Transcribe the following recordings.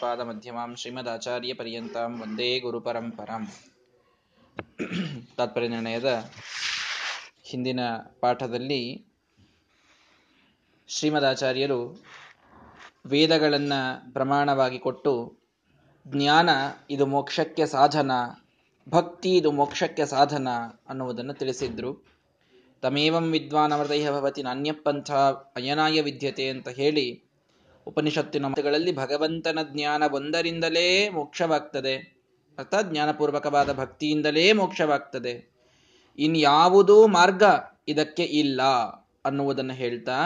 ಪಾದಮಧ್ಯಮಾಂ ಶ್ರೀಮದಾಚಾರ್ಯ ಪರ್ಯಂತಾಂ ಒಂದೇ ಗುರುಪರಂಪರಂ. ತಾತ್ಪರ್ಯ ನಿರ್ಣಯದ ಹಿಂದಿನ ಪಾಠದಲ್ಲಿ ಶ್ರೀಮದಾಚಾರ್ಯರು ವೇದಗಳನ್ನು ಪ್ರಮಾಣವಾಗಿ ಕೊಟ್ಟು, ಜ್ಞಾನ ಇದು ಮೋಕ್ಷಕ್ಕೆ ಸಾಧನ, ಭಕ್ತಿ ಇದು ಮೋಕ್ಷಕ್ಕೆ ಸಾಧನ ಅನ್ನುವುದನ್ನು ತಿಳಿಸಿದ್ರು. ತಮೇವಂ ವಿದ್ವಾನ್ ಅಮೃತೈಹ ಭವತಿ ನಾಣ್ಯಪಂಥ ಅಯನಾಯ ವಿದ್ಯತೆ ಅಂತ ಹೇಳಿ ಉಪನಿಷತ್ತಿನ ಮತಗಳಲ್ಲಿ ಭಗವಂತನ ಜ್ಞಾನ ಒಂದರಿಂದಲೇ ಮೋಕ್ಷವಾಗ್ತದೆ. ಅರ್ಥಾತ್ ಜ್ಞಾನಪೂರ್ವಕವಾದ ಭಕ್ತಿಯಿಂದಲೇ ಮೋಕ್ಷವಾಗ್ತದೆ. ಇನ್ಯಾವುದೂ ಮಾರ್ಗ ಇದಕ್ಕೆ ಇಲ್ಲ ಅನ್ನುವುದನ್ನು ಹೇಳ್ತಾ,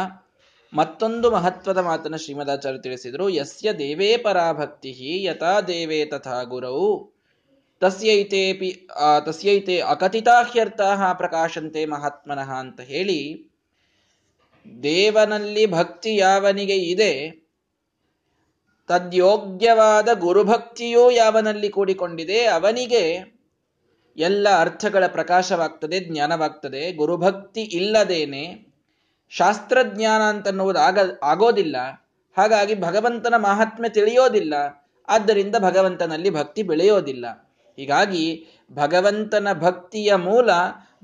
ಮತ್ತೊಂದು ಮಹತ್ವದ ಮಾತನ್ನು ಶ್ರೀಮದಾಚಾರ್ಯ ತಿಳಿಸಿದರು. ಯಸ್ಯ ದೇವೇ ಪರಾಭಕ್ತಿ ಯಥಾ ದೇವೇ ತಥಾ ಗುರೌ. ತಸ್ಯೈತೇಪಿ ತಸ್ಯೈತೆ ಅಕಥಿತಾಹ್ಯರ್ಥ ಪ್ರಕಾಶಂತೆ ಮಹಾತ್ಮನಃ ಅಂತ ಹೇಳಿ, ದೇವನಲ್ಲಿ ಭಕ್ತಿ ಯಾವನಿಗೆ ಇದೆ ತದ್ಯೋಗ್ಯವಾದ ಗುರುಭಕ್ತಿಯೂ ಯಾವನಲ್ಲಿ ಕೂಡಿಕೊಂಡಿದೆ, ಅವನಿಗೆ ಎಲ್ಲ ಅರ್ಥಗಳ ಪ್ರಕಾಶವಾಗ್ತದೆ, ಜ್ಞಾನವಾಗ್ತದೆ. ಗುರುಭಕ್ತಿ ಇಲ್ಲದೇನೆ ಶಾಸ್ತ್ರಜ್ಞಾನ ಅಂತನ್ನುವುದು ಆಗ, ಆಗೋದಿಲ್ಲ. ಹಾಗಾಗಿ ಭಗವಂತನ ಮಹಾತ್ಮೆ ತಿಳಿಯೋದಿಲ್ಲ. ಆದ್ದರಿಂದ ಭಗವಂತನಲ್ಲಿ ಭಕ್ತಿ ಬೆಳೆಯೋದಿಲ್ಲ. ಹೀಗಾಗಿ ಭಗವಂತನ ಭಕ್ತಿಯ ಮೂಲ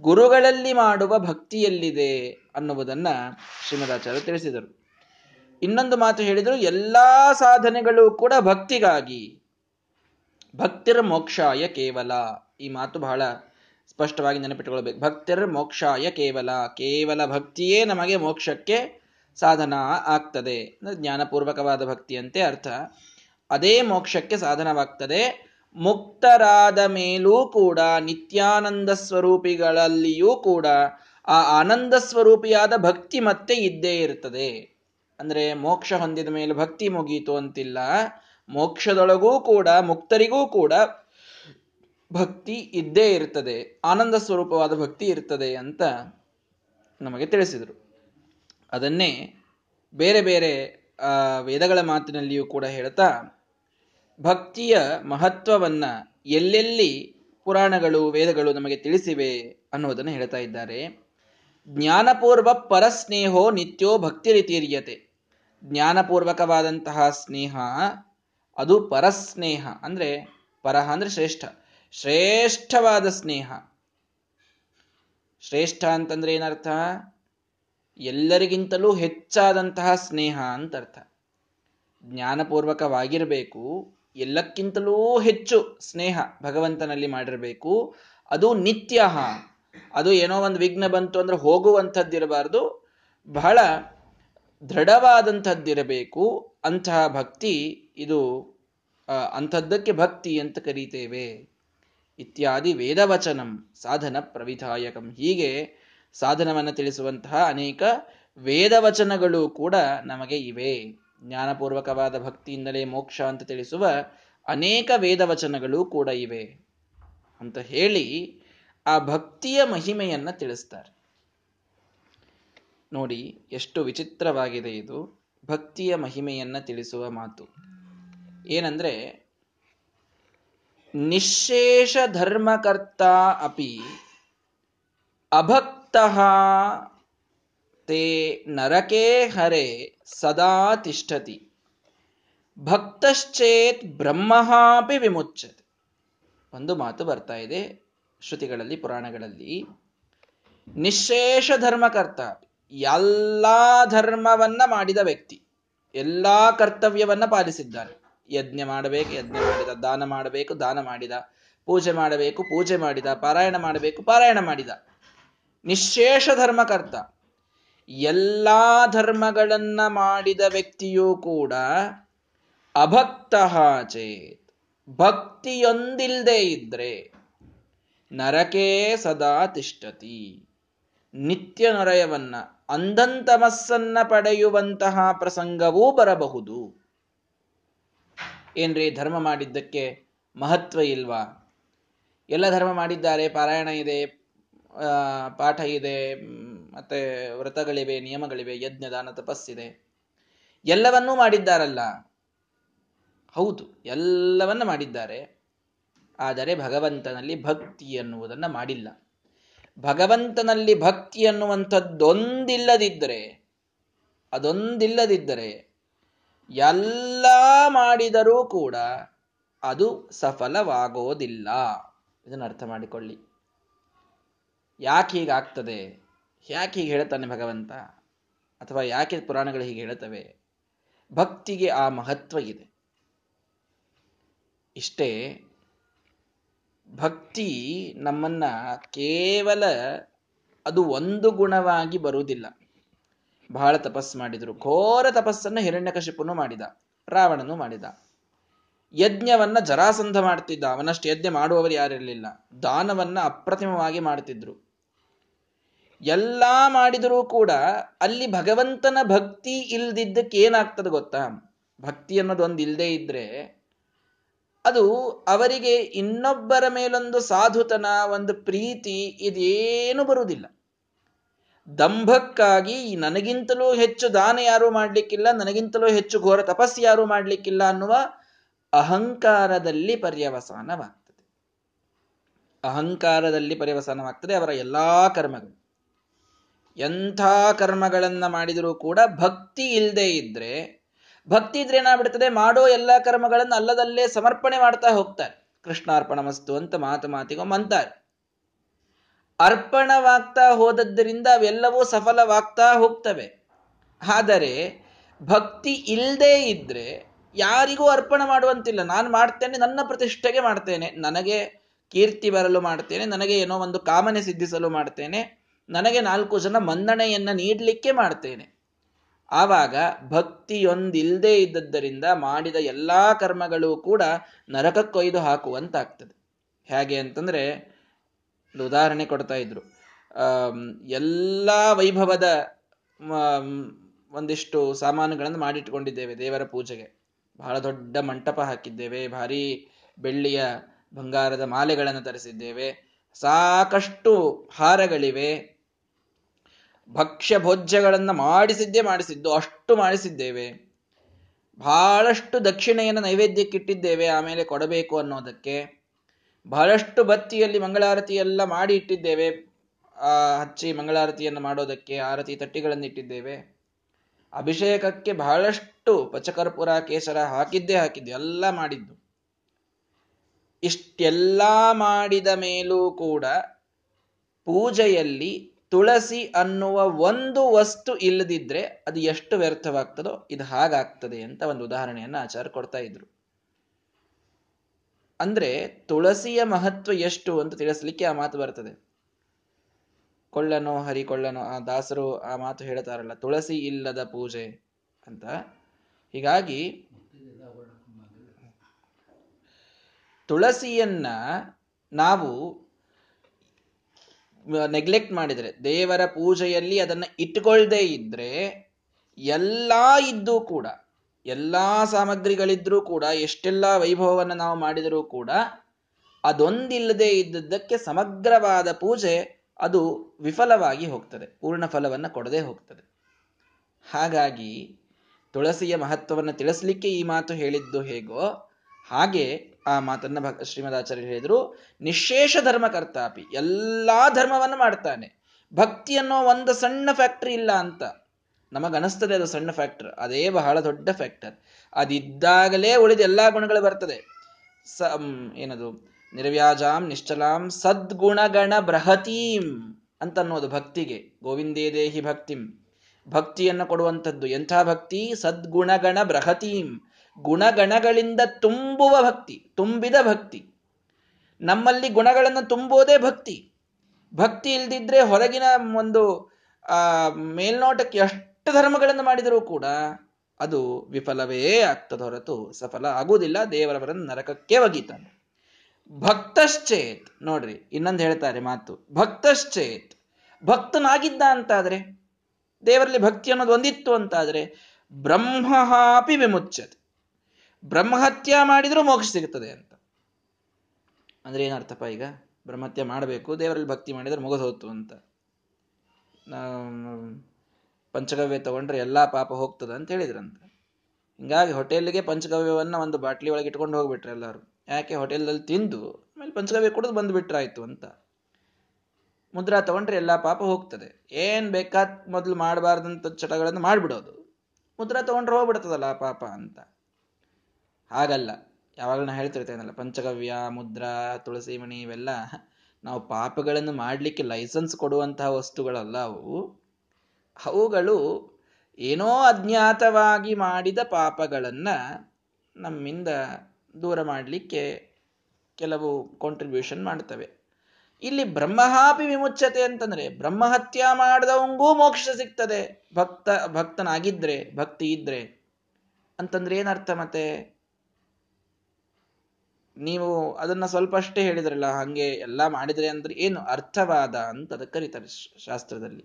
ಗುರುಗಳಲ್ಲಿ ಮಾಡುವ ಭಕ್ತಿಯಲ್ಲಿದೆ ಅನ್ನುವುದನ್ನು ಶ್ರೀಮದಾಚಾರ್ಯ ತಿಳಿಸಿದರು. ಇನ್ನೊಂದು ಮಾತು ಹೇಳಿದರು, ಎಲ್ಲಾ ಸಾಧನೆಗಳು ಕೂಡ ಭಕ್ತಿಗಾಗಿ. ಭಕ್ತಿರ ಮೋಕ್ಷಾಯ ಕೇವಲ. ಈ ಮಾತು ಬಹಳ ಸ್ಪಷ್ಟವಾಗಿ ನೆನಪಿಟ್ಟುಕೊಳ್ಬೇಕು ಭಕ್ತಿರ ಮೋಕ್ಷಾಯ ಕೇವಲ. ಕೇವಲ ಭಕ್ತಿಯೇ ನಮಗೆ ಮೋಕ್ಷಕ್ಕೆ ಸಾಧನ ಆಗ್ತದೆ. ಜ್ಞಾನಪೂರ್ವಕವಾದ ಭಕ್ತಿಯಂತೆ ಅರ್ಥ. ಅದೇ ಮೋಕ್ಷಕ್ಕೆ ಸಾಧನವಾಗ್ತದೆ. ಮುಕ್ತರಾದ ಮೇಲೂ ಕೂಡ, ನಿತ್ಯಾನಂದ ಸ್ವರೂಪಿಗಳಲ್ಲಿಯೂ ಕೂಡ, ಆ ಆನಂದ ಸ್ವರೂಪಿಯಾದ ಭಕ್ತಿ ಮತ್ತೆ ಇದ್ದೇ ಇರ್ತದೆ. ಅಂದ್ರೆ ಮೋಕ್ಷ ಹೊಂದಿದ ಮೇಲೆ ಭಕ್ತಿ ಮುಗೀತು ಅಂತಿಲ್ಲ. ಮೋಕ್ಷದೊಳಗೂ ಕೂಡ, ಮುಕ್ತರಿಗೂ ಕೂಡ ಭಕ್ತಿ ಇದ್ದೇ ಇರ್ತದೆ. ಆನಂದ ಸ್ವರೂಪವಾದ ಭಕ್ತಿ ಇರ್ತದೆ ಅಂತ ನಮಗೆ ತಿಳಿಸಿದರು. ಅದನ್ನೇ ಬೇರೆ ಬೇರೆ ವೇದಗಳ ಮಾತಿನಲ್ಲಿಯೂ ಕೂಡ ಹೇಳ್ತಾ, ಭಕ್ತಿಯ ಮಹತ್ವವನ್ನ ಎಲ್ಲೆಲ್ಲಿ ಪುರಾಣಗಳು, ವೇದಗಳು ನಮಗೆ ತಿಳಿಸಿವೆ ಅನ್ನೋದನ್ನು ಹೇಳ್ತಾ ಇದ್ದಾರೆ. ಜ್ಞಾನಪೂರ್ವ ಪರಸ್ನೇಹೋ ನಿತ್ಯೋ ಭಕ್ತಿ ರೀತಿಯತೆ ಜ್ಞಾನಪೂರ್ವಕವಾದಂತಹ ಸ್ನೇಹ, ಅದು ಪರಸ್ನೇಹ, ಅಂದ್ರೆ ಪರಹ ಅಂದ್ರೆ ಶ್ರೇಷ್ಠ. ಶ್ರೇಷ್ಠವಾದ ಸ್ನೇಹ. ಶ್ರೇಷ್ಠ ಅಂತಂದ್ರೆ ಏನರ್ಥ? ಎಲ್ಲರಿಗಿಂತಲೂ ಹೆಚ್ಚಾದಂತಹ ಸ್ನೇಹ ಅಂತ ಅರ್ಥ ಜ್ಞಾನಪೂರ್ವಕವಾಗಿರಬೇಕು, ಎಲ್ಲಕ್ಕಿಂತಲೂ ಹೆಚ್ಚು ಸ್ನೇಹ ಭಗವಂತನಲ್ಲಿ ಮಾಡಿರಬೇಕು. ಅದು ನಿತ್ಯ ಅದು ಏನೋ ಒಂದು ವಿಘ್ನ ಬಂತು ಅಂದ್ರೆ ಹೋಗುವಂಥದ್ದಿರಬಾರ್ದು. ಬಹಳ ದೃಢವಾದಂಥದ್ದಿರಬೇಕು, ಅಂತಹ ಭಕ್ತಿ ಇದು ಅಂಥದ್ದಕ್ಕೆ ಭಕ್ತಿ ಅಂತ ಕರೀತೇವೆ. ಇತ್ಯಾದಿ ವೇದವಚನಂ, ಸಾಧನ ಪ್ರವಿಧಾಯಕಂ. ಹೀಗೆ ಸಾಧನವನ್ನು ತಿಳಿಸುವಂತಹ ಅನೇಕ ವೇದವಚನಗಳು ಕೂಡ ನಮಗೆ ಇವೆ. ಜ್ಞಾನಪೂರ್ವಕವಾದ ಭಕ್ತಿಯಿಂದಲೇ ಮೋಕ್ಷ ಅಂತ ತಿಳಿಸುವ ಅನೇಕ ವೇದವಚನಗಳು ಕೂಡ ಇವೆ. ಅಂತ ಹೇಳಿ ಆ ಭಕ್ತಿಯ ಮಹಿಮೆಯನ್ನು ತಿಳಿಸ್ತಾರೆ. ನೋಡಿ ಎಷ್ಟು ವಿಚಿತ್ರವಾಗಿದೆ ಇದು. ಭಕ್ತಿಯ ಮಹಿಮೆಯನ್ನ ತಿಳಿಸುವ ಮಾತು. ಏನಂದ್ರೆ, ನಿಶೇಷ ಧರ್ಮಕರ್ತ ಅಪಿ ಅಭಕ್ತ ತೇ ನರಕೇ ಹರೆ ಸದಾ ತಿಷ್ಠತಿ. ಭಕ್ತಶ್ಚೇತ್ ಬ್ರಹ್ಮಹಾಪಿ ವಿಮುಚ್ಚತೆ ಒಂದು ಮಾತು ಬರ್ತಾ ಇದೆ ಶ್ರುತಿಗಳಲ್ಲಿ, ಪುರಾಣಗಳಲ್ಲಿ. ನಿಶೇಷ ಧರ್ಮಕರ್ತ ಎಲ್ಲಾ ಧರ್ಮವನ್ನ ಮಾಡಿದ ವ್ಯಕ್ತಿ, ಎಲ್ಲ ಕರ್ತವ್ಯವನ್ನ ಪಾಲಿಸಿದ್ದಾನೆ. ಯಜ್ಞ ಮಾಡಬೇಕು, ಯಜ್ಞ ಮಾಡಿದ, ದಾನ ಮಾಡಬೇಕು, ದಾನ ಮಾಡಿದ, ಪೂಜೆ ಮಾಡಬೇಕು, ಪೂಜೆ ಮಾಡಿದ, ಪಾರಾಯಣ ಮಾಡಬೇಕು, ಪಾರಾಯಣ ಮಾಡಿದ. ನಿಶೇಷ ಧರ್ಮಕರ್ತ. ಎಲ್ಲ ಧರ್ಮಗಳನ್ನ ಮಾಡಿದ ವ್ಯಕ್ತಿಯೂ ಕೂಡ ಅಭಕ್ತ ಚೇತ್. ಭಕ್ತಿಯೊಂದಿಲ್ಲದೆ ಇದ್ರೆ ನರಕೇ ಸದಾ ತಿಷ್ಟತಿ. ನಿತ್ಯ ನರಯವನ್ನ ಅಂಧಂತಮಸ್ಸನ್ನ ಪಡೆಯುವಂತಹ ಪ್ರಸಂಗವೂ ಬರಬಹುದು. ಏನ್ರಿ, ಧರ್ಮ ಮಾಡಿದ್ದಕ್ಕೆ ಮಹತ್ವ ಇಲ್ವಾ? ಎಲ್ಲ ಧರ್ಮ ಮಾಡಿದ್ದಾರೆ, ಪಾರಾಯಣ ಇದೆ ಪಾಠ ಇದೆ, ಮತ್ತೆ ವ್ರತಗಳಿವೆ, ನಿಯಮಗಳಿವೆ ಯಜ್ಞ ದಾನ ತಪಸ್ಸಿದೆ. ಎಲ್ಲವನ್ನೂ ಮಾಡಿದ್ದಾರಲ್ಲ? ಹೌದು, ಎಲ್ಲವನ್ನ ಮಾಡಿದ್ದಾರೆ. ಆದರೆ ಭಗವಂತನಲ್ಲಿ ಭಕ್ತಿ ಎನ್ನುವುದನ್ನು ಮಾಡಿಲ್ಲ. ಭಗವಂತನಲ್ಲಿ ಭಕ್ತಿ ಅನ್ನುವಂಥದ್ದೊಂದಿಲ್ಲದಿದ್ದರೆ ಅದೊಂದಿಲ್ಲದಿದ್ದರೆ ಎಲ್ಲ ಮಾಡಿದರೂ ಕೂಡ ಅದು ಸಫಲವಾಗೋದಿಲ್ಲ. ಇದನ್ನು ಅರ್ಥ ಮಾಡಿಕೊಳ್ಳಿ. ಯಾಕೆ ಹೀಗಾಗ್ತದೆ? ಯಾಕೆ ಹೀಗೆ ಹೇಳ್ತಾನೆ ಭಗವಂತ? ಅಥವಾ ಯಾಕೆ ಪುರಾಣಗಳು ಹೀಗೆ ಹೇಳುತ್ತವೆ ಭಕ್ತಿಗೆ ಆ ಮಹತ್ವ ಇದೆ. ಇಷ್ಟೇ ಭಕ್ತಿ ನಮ್ಮನ್ನ ಕೇವಲ ಅದು ಒಂದು ಗುಣವಾಗಿ ಬರುವುದಿಲ್ಲ. ಬಹಳ ತಪಸ್ಸು ಮಾಡಿದರು. ಘೋರ ತಪಸ್ಸನ್ನು ಹಿರಣ್ಯಕಶಿಪನು ಮಾಡಿದ, ರಾವಣನು ಮಾಡಿದ. ಯಜ್ಞವನ್ನ ಜರಾಸಂಧ ಮಾಡ್ತಿದ್ದ, ಅವನಷ್ಟು ಯಜ್ಞ ಮಾಡುವವರು ಯಾರಿರಲಿಲ್ಲ. ದಾನವನ್ನ ಅಪ್ರತಿಮವಾಗಿ ಮಾಡ್ತಿದ್ರು. ಎಲ್ಲ ಮಾಡಿದರೂ ಕೂಡ ಅಲ್ಲಿ ಭಗವಂತನ ಭಕ್ತಿ ಇಲ್ದಿದ್ದಕ್ಕೆ ಏನಾಗ್ತದೆ ಗೊತ್ತಾ? ಭಕ್ತಿ ಅನ್ನೋದು ಒಂದು ಇಲ್ಲದೆ ಇದ್ರೆ ಅದು ಅವರಿಗೆ ಇನ್ನೊಬ್ಬರ ಮೇಲೊಂದು ಸಾಧುತನ, ಒಂದು ಪ್ರೀತಿ ಇದೇನು ಬರುವುದಿಲ್ಲ. ದಂಭಕ್ಕಾಗಿ ನನಗಿಂತಲೂ ಹೆಚ್ಚು ದಾನ ಯಾರು ಮಾಡಲಿಕ್ಕಿಲ್ಲ, ನನಗಿಂತಲೂ ಹೆಚ್ಚು ಘೋರ ತಪಸ್ಸು ಯಾರು ಮಾಡಲಿಕ್ಕಿಲ್ಲ ಅನ್ನುವ ಅಹಂಕಾರದಲ್ಲಿ ಪರ್ಯವಸಾನವಾಗ್ತದೆ. ಅಹಂಕಾರದಲ್ಲಿ ಪರ್ಯವಸಾನವಾಗ್ತದೆ ಅವರ ಎಲ್ಲಾ ಕರ್ಮಗಳು. ಎಂಥ ಕರ್ಮಗಳನ್ನ ಮಾಡಿದರೂ ಕೂಡ ಭಕ್ತಿ ಇಲ್ಲದೆ ಇದ್ರೆ ಭಕ್ತಿ ಇದ್ರೆ ಏನಾಗ್ಬಿಡ್ತದೆ? ಮಾಡೋ ಎಲ್ಲ ಕರ್ಮಗಳನ್ನು ಅಲ್ಲದಲ್ಲೇ ಸಮರ್ಪಣೆ ಮಾಡ್ತಾ ಹೋಗ್ತಾರೆ. ಕೃಷ್ಣಾರ್ಪಣ ಮಸ್ತು ಅಂತ ಮಾತು ಮಾತಿಗೊಮ್ಮೆ ಅಂತಾರೆ ಅರ್ಪಣವಾಗ್ತಾ ಹೋದದ್ದರಿಂದ ಅವೆಲ್ಲವೂ ಸಫಲವಾಗ್ತಾ ಹೋಗ್ತವೆ. ಆದರೆ ಭಕ್ತಿ ಇಲ್ಲದೆ ಇದ್ರೆ ಯಾರಿಗೂ ಅರ್ಪಣ ಮಾಡುವಂತಿಲ್ಲ. ನಾನು ಮಾಡ್ತೇನೆ, ನನ್ನ ಪ್ರತಿಷ್ಠೆಗೆ ಮಾಡ್ತೇನೆ, ನನಗೆ ಕೀರ್ತಿ ಬರಲು ಮಾಡ್ತೇನೆ, ನನಗೆ ಏನೋ ಒಂದು ಕಾಮನೆ ಸಿದ್ಧಿಸಲು ಮಾಡ್ತೇನೆ, ನನಗೆ ನಾಲ್ಕು ಜನ ಮನ್ನಣೆಯನ್ನು ನೀಡಲಿಕ್ಕೆ ಮಾಡ್ತೇನೆ. ಆವಾಗ ಭಕ್ತಿಯೊಂದಿಲ್ಲದೆ ಇದ್ದದ್ದರಿಂದ ಮಾಡಿದ ಎಲ್ಲಾ ಕರ್ಮಗಳು ಕೂಡ ನರಕಕ್ಕೊಯ್ದು ಹಾಕುವಂತಾಗ್ತದೆ. ಹೇಗೆ ಅಂತಂದ್ರೆ ಉದಾಹರಣೆ ಕೊಡ್ತಾ ಇದ್ರು. ಎಲ್ಲ ವೈಭವದ ಒಂದಿಷ್ಟು ಸಾಮಾನುಗಳನ್ನು ಮಾಡಿಟ್ಕೊಂಡಿದ್ದೇವೆ ದೇವರ ಪೂಜೆಗೆ. ಬಹಳ ದೊಡ್ಡ ಮಂಟಪ ಹಾಕಿದ್ದೇವೆ, ಭಾರಿ ಬೆಳ್ಳಿಯ ಬಂಗಾರದ ಮಾಲೆಗಳನ್ನು ತರಿಸಿದ್ದೇವೆ. ಸಾಕಷ್ಟು ಹಾರಗಳಿವೆ. ಭಕ್ಷ್ಯ ಭೋಜ್ಯಗಳನ್ನು ಮಾಡಿಸಿದ್ದೇ ಮಾಡಿಸಿದ್ದು, ಅಷ್ಟು ಮಾಡಿಸಿದ್ದೇವೆ. ಬಹಳಷ್ಟು ದಕ್ಷಿಣೆಯನ್ನು ನೈವೇದ್ಯಕ್ಕಿಟ್ಟಿದ್ದೇವೆ ಆಮೇಲೆ ಕೊಡಬೇಕು ಅನ್ನೋದಕ್ಕೆ. ಬಹಳಷ್ಟು ಬತ್ತಿಯಲ್ಲಿ ಮಂಗಳಾರತಿ ಎಲ್ಲ ಮಾಡಿ ಇಟ್ಟಿದ್ದೇವೆ. ಹಚ್ಚಿ ಮಂಗಳಾರತಿಯನ್ನು ಮಾಡೋದಕ್ಕೆ, ಆರತಿ ತಟ್ಟಿಗಳನ್ನು ಇಟ್ಟಿದ್ದೇವೆ. ಅಭಿಷೇಕಕ್ಕೆ ಬಹಳಷ್ಟು ಪಚಕರ್ಪುರ, ಕೇಸರ ಹಾಕಿದ್ದೇ ಹಾಕಿದ್ದು, ಎಲ್ಲ ಮಾಡಿದ್ದು. ಇಷ್ಟೆಲ್ಲ ಮಾಡಿದ ಮೇಲೂ ಕೂಡ ಪೂಜೆಯಲ್ಲಿ ತುಳಸಿ ಅನ್ನುವ ಒಂದು ವಸ್ತು ಇಲ್ಲದಿದ್ರೆ ಅದು ಎಷ್ಟು ವ್ಯರ್ಥವಾಗ್ತದೋ ಇದು ಹಾಗಾಗ್ತದೆ ಅಂತ ಒಂದು ಉದಾಹರಣೆಯನ್ನು ಆಚಾರ ಕೊಡ್ತಾ ಇದ್ರು. ಅಂದ್ರೆ ತುಳಸಿಯ ಮಹತ್ವ ಎಷ್ಟು ಅಂತ ತಿಳಿಸ್ಲಿಕ್ಕೆ ಆ ಮಾತು ಬರ್ತದೆ. ಕೊಳ್ಳನೋ, ಹರಿಕೊಳ್ಳನೋ, ಆ ದಾಸರು ಆ ಮಾತು ಹೇಳ್ತಾರಲ್ಲ, ತುಳಸಿ ಇಲ್ಲದ ಪೂಜೆ ಅಂತ. ಹೀಗಾಗಿ ತುಳಸಿಯನ್ನ ನಾವು ನೆಗ್ಲೆಕ್ಟ್ ಮಾಡಿದರೆ, ದೇವರ ಪೂಜೆಯಲ್ಲಿ ಅದನ್ನ ಇಟ್ಕೊಳ್ದೇ ಇದ್ರೆ, ಎಲ್ಲ ಇದ್ದೂ ಕೂಡ, ಎಲ್ಲ ಸಾಮಗ್ರಿಗಳಿದ್ರೂ ಕೂಡ, ಎಷ್ಟೆಲ್ಲ ವೈಭವವನ್ನು ನಾವು ಮಾಡಿದರೂ ಕೂಡ, ಅದೊಂದಿಲ್ಲದೆ ಇದ್ದದ್ದಕ್ಕೆ ಸಮಗ್ರವಾದ ಪೂಜೆ, ಅದು ವಿಫಲವಾಗಿ ಹೋಗ್ತದೆ, ಪೂರ್ಣ ಫಲವನ್ನು ಕೊಡದೇ ಹೋಗ್ತದೆ. ಹಾಗಾಗಿ, ತುಳಸಿಯ ಮಹತ್ವವನ್ನು ತಿಳಿಸ್ಲಿಕ್ಕೆ ಈ ಮಾತು ಹೇಳಿದ್ದು ಹೇಗೋ, ಹಾಗೆ ಆ ಮಾತನ್ನ ಶ್ರೀಮದಾಚಾರ್ಯ ಹೇಳಿದ್ರು, ನಿಶೇಷ ಧರ್ಮ ಕರ್ತಾಪಿ ಎಲ್ಲಾ ಧರ್ಮವನ್ನು ಮಾಡ್ತಾನೆ. ಭಕ್ತಿ ಅನ್ನೋ ಒಂದು ಸಣ್ಣ ಫ್ಯಾಕ್ಟ್ರಿ ಇಲ್ಲ ಅಂತ. ನಮಗನಿಸ್ತದೆ ಅದು ಸಣ್ಣ ಫ್ಯಾಕ್ಟರ್ ಅದೇ ಬಹಳ ದೊಡ್ಡ ಫ್ಯಾಕ್ಟರ್ ಅದಿದ್ದಾಗಲೇ ಉಳಿದ ಎಲ್ಲಾ ಗುಣಗಳು ಬರ್ತದೆ. ಸ ಏನದು? ನಿರ್ವ್ಯಾಜಾಂ, ನಿಶ್ಚಲಾಂ, ಸದ್ಗುಣಗಣ ಬೃಹತೀಂ ಅಂತ ಅನ್ನೋದು ಭಕ್ತಿಗೆ. ಗೋವಿಂದೇ ದೇಹಿ ಭಕ್ತಿಂ. ಭಕ್ತಿಯನ್ನು ಕೊಡುವಂಥದ್ದು ಎಂಥ ಭಕ್ತಿ? ಸದ್ಗುಣಗಣ ಬೃಹತೀಂ. ಗುಣಗಣಗಳಿಂದ ತುಂಬುವ ಭಕ್ತಿ, ತುಂಬಿದ ಭಕ್ತಿ. ನಮ್ಮಲ್ಲಿ ಗುಣಗಳನ್ನು ತುಂಬುವುದೇ ಭಕ್ತಿ. ಭಕ್ತಿ ಇಲ್ದಿದ್ರೆ ಹೊರಗಿನ ಒಂದು ಮೇಲ್ನೋಟಕ್ಕೆ ಎಷ್ಟು ಧರ್ಮಗಳನ್ನು ಮಾಡಿದರೂ ಕೂಡ ಅದು ವಿಫಲವೇ ಆಗ್ತದ ಹೊರತು ಸಫಲ ಆಗುವುದಿಲ್ಲ. ದೇವರವರನ್ನು ನರಕಕ್ಕೆ ಒಗೀತಾನೆ ಭಕ್ತಶ್ಚೇತ್, ನೋಡ್ರಿ, ಇನ್ನೊಂದು ಹೇಳ್ತಾರೆ ಮಾತು. ಭಕ್ತಶ್ಚೇತ್ ಭಕ್ತನಾಗಿದ್ದ ಅಂತಾದ್ರೆ ದೇವರಲ್ಲಿ ಭಕ್ತಿ ಅನ್ನೋದು ಒಂದಿತ್ತು ಅಂತಾದ್ರೆ ಬ್ರಹ್ಮಹಾಪಿ ವಿಮುಚ್ಯತೆ. ಬ್ರಹ್ಮಹತ್ಯ ಮಾಡಿದರೂ ಮೋಕ್ಷ ಸಿಗುತ್ತದೆ ಅಂತ. ಅಂದ್ರೆ ಏನರ್ಥಪ್ಪ ಈಗ? ಬ್ರಹ್ಮಹತ್ಯ ಮಾಡಬೇಕು, ದೇವರಲ್ಲಿ ಭಕ್ತಿ ಮಾಡಿದರೆ ಮುಗಿದೋತು ಅಂತ. ಪಂಚಗವ್ಯ ತಗೊಂಡ್ರೆ ಎಲ್ಲಾ ಪಾಪ ಹೋಗ್ತದ ಅಂತ ಹೇಳಿದ್ರಂತೆ. ಹಿಂಗಾಗಿ ಹೋಟೆಲ್ಗೆ ಪಂಚಗವ್ಯವನ್ನ ಒಂದು ಬಾಟ್ಲಿ ಒಳಗೆ ಇಟ್ಕೊಂಡು ಹೋಗ್ಬಿಟ್ರೆ ಎಲ್ಲರೂ. ಯಾಕೆ? ಹೋಟೆಲ್ದಲ್ಲಿ ತಿಂದು ಆಮೇಲೆ ಪಂಚಗವ್ಯ ಕುಡಿದು ಬಂದ್ಬಿಟ್ರಾಯ್ತು ಅಂತ. ಮುದ್ರಾ ತಗೊಂಡ್ರೆ ಎಲ್ಲಾ ಪಾಪ ಹೋಗ್ತದೆ. ಏನ್ ಬೇಕಾದ ಮೊದಲು ಮಾಡಬಾರ್ದಂಥ ಚಟಗಳನ್ನು ಮಾಡಿಬಿಡೋದು. ಮುದ್ರ ತಗೊಂಡ್ರೆ ಹೋಗ್ಬಿಡ್ತದಲ್ಲ ಪಾಪ ಅಂತ. ಹಾಗಲ್ಲ. ಯಾವಾಗಲೂ ನಾ ಹೇಳ್ತಿರ್ತೇನಲ್ಲ ಪಂಚಗವ್ಯ, ಮುದ್ರಾ, ತುಳಸಿ ಮಣಿ ಇವೆಲ್ಲ ನಾವು ಪಾಪಗಳನ್ನು ಮಾಡಲಿಕ್ಕೆ ಲೈಸೆನ್ಸ್ ಕೊಡುವಂತಹ ವಸ್ತುಗಳಲ್ಲ ಅವು. ಅವುಗಳು ಏನೋ ಅಜ್ಞಾತವಾಗಿ ಮಾಡಿದ ಪಾಪಗಳನ್ನು ನಮ್ಮಿಂದ ದೂರ ಮಾಡಲಿಕ್ಕೆ ಕೆಲವು ಕಾಂಟ್ರಿಬ್ಯೂಷನ್ ಮಾಡ್ತವೆ. ಇಲ್ಲಿ ಬ್ರಹ್ಮಹಾಪಿ ವಿಮುಚ್ಚತೆ ಅಂತಂದ್ರೆ ಬ್ರಹ್ಮಹತ್ಯ ಮಾಡಿದವಂಗೂ ಮೋಕ್ಷ ಸಿಗ್ತದೆ. ಭಕ್ತ, ಭಕ್ತನಾಗಿದ್ರೆ, ಭಕ್ತಿ ಇದ್ರೆ ಅಂತಂದ್ರೆ ಏನರ್ಥ ಮತ್ತೆ? ನೀವು ಅದನ್ನ ಸ್ವಲ್ಪ ಅಷ್ಟೇ ಹೇಳಿದ್ರಲ್ಲ, ಹಂಗೆ ಎಲ್ಲ ಮಾಡಿದ್ರೆ ಅಂದ್ರೆ ಏನು ಅರ್ಥವಾದ ಅಂತ ಅದಕ್ಕೆ ಕರೀತಾರೆ ಶಾಸ್ತ್ರದಲ್ಲಿ.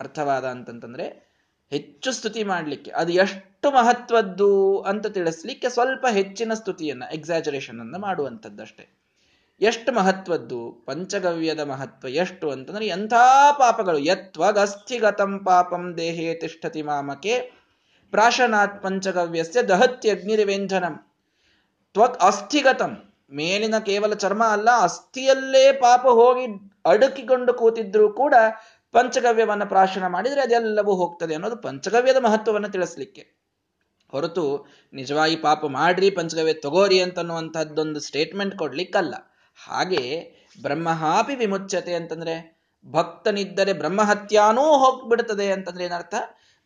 ಅರ್ಥವಾದ ಅಂತಂತಂದ್ರೆ ಹೆಚ್ಚು ಸ್ತುತಿ ಮಾಡಲಿಕ್ಕೆ, ಅದು ಎಷ್ಟು ಮಹತ್ವದ್ದು ಅಂತ ತಿಳಿಸ್ಲಿಕ್ಕೆ ಸ್ವಲ್ಪ ಹೆಚ್ಚಿನ ಸ್ತುತಿಯನ್ನ ಎಕ್ಸಾಜರೇಷನ್ ಅನ್ನ ಮಾಡುವಂಥದ್ದಷ್ಟೇ. ಎಷ್ಟು ಮಹತ್ವದ್ದು, ಪಂಚಗವ್ಯದ ಮಹತ್ವ ಎಷ್ಟು ಅಂತಂದ್ರೆ ಎಂಥ ಪಾಪಗಳು ಯತ್ವಗಸ್ಥಿಗತಂ ಪಾಪಂ ದೇಹೇ ತಿಷ್ಠತಿ ಮಾಮಕೆ ಪ್ರಾಶನಾತ್ ಪಂಚಗವ್ಯಸ್ಯ ಅಗ್ನಿರಿವೆಂಜನಂ ತ್ವಕ್ ಅಸ್ಥಿಗತಂ. ಮೇಲಿನ ಕೇವಲ ಚರ್ಮ ಅಲ್ಲ, ಅಸ್ಥಿಯಲ್ಲೇ ಪಾಪ ಹೋಗಿ ಅಡುಕಿಕೊಂಡು ಕೂತಿದ್ರೂ ಕೂಡ ಪಂಚಗವ್ಯವನ್ನು ಪ್ರಾಶನ ಮಾಡಿದ್ರೆ ಅದೆಲ್ಲವೂ ಹೋಗ್ತದೆ ಅನ್ನೋದು ಪಂಚಗವ್ಯದ ಮಹತ್ವವನ್ನು ತಿಳಿಸ್ಲಿಕ್ಕೆ. ಹೊರತು ನಿಜವಾಗಿ ಪಾಪ ಮಾಡ್ರಿ, ಪಂಚಗವ್ಯ ತಗೋರಿ ಅಂತನ್ನುವಂಥದ್ದೊಂದು ಸ್ಟೇಟ್ಮೆಂಟ್ ಕೊಡ್ಲಿಕ್ಕಲ್ಲ. ಹಾಗೆ ಬ್ರಹ್ಮಹಾಪಿ ವಿಮುಚ್ಚತೆ ಅಂತಂದ್ರೆ ಭಕ್ತನಿದ್ದರೆ ಬ್ರಹ್ಮಹತ್ಯಾನೂ ಹೋಗ್ಬಿಡ್ತದೆ ಅಂತಂದ್ರೆ ಏನರ್ಥ?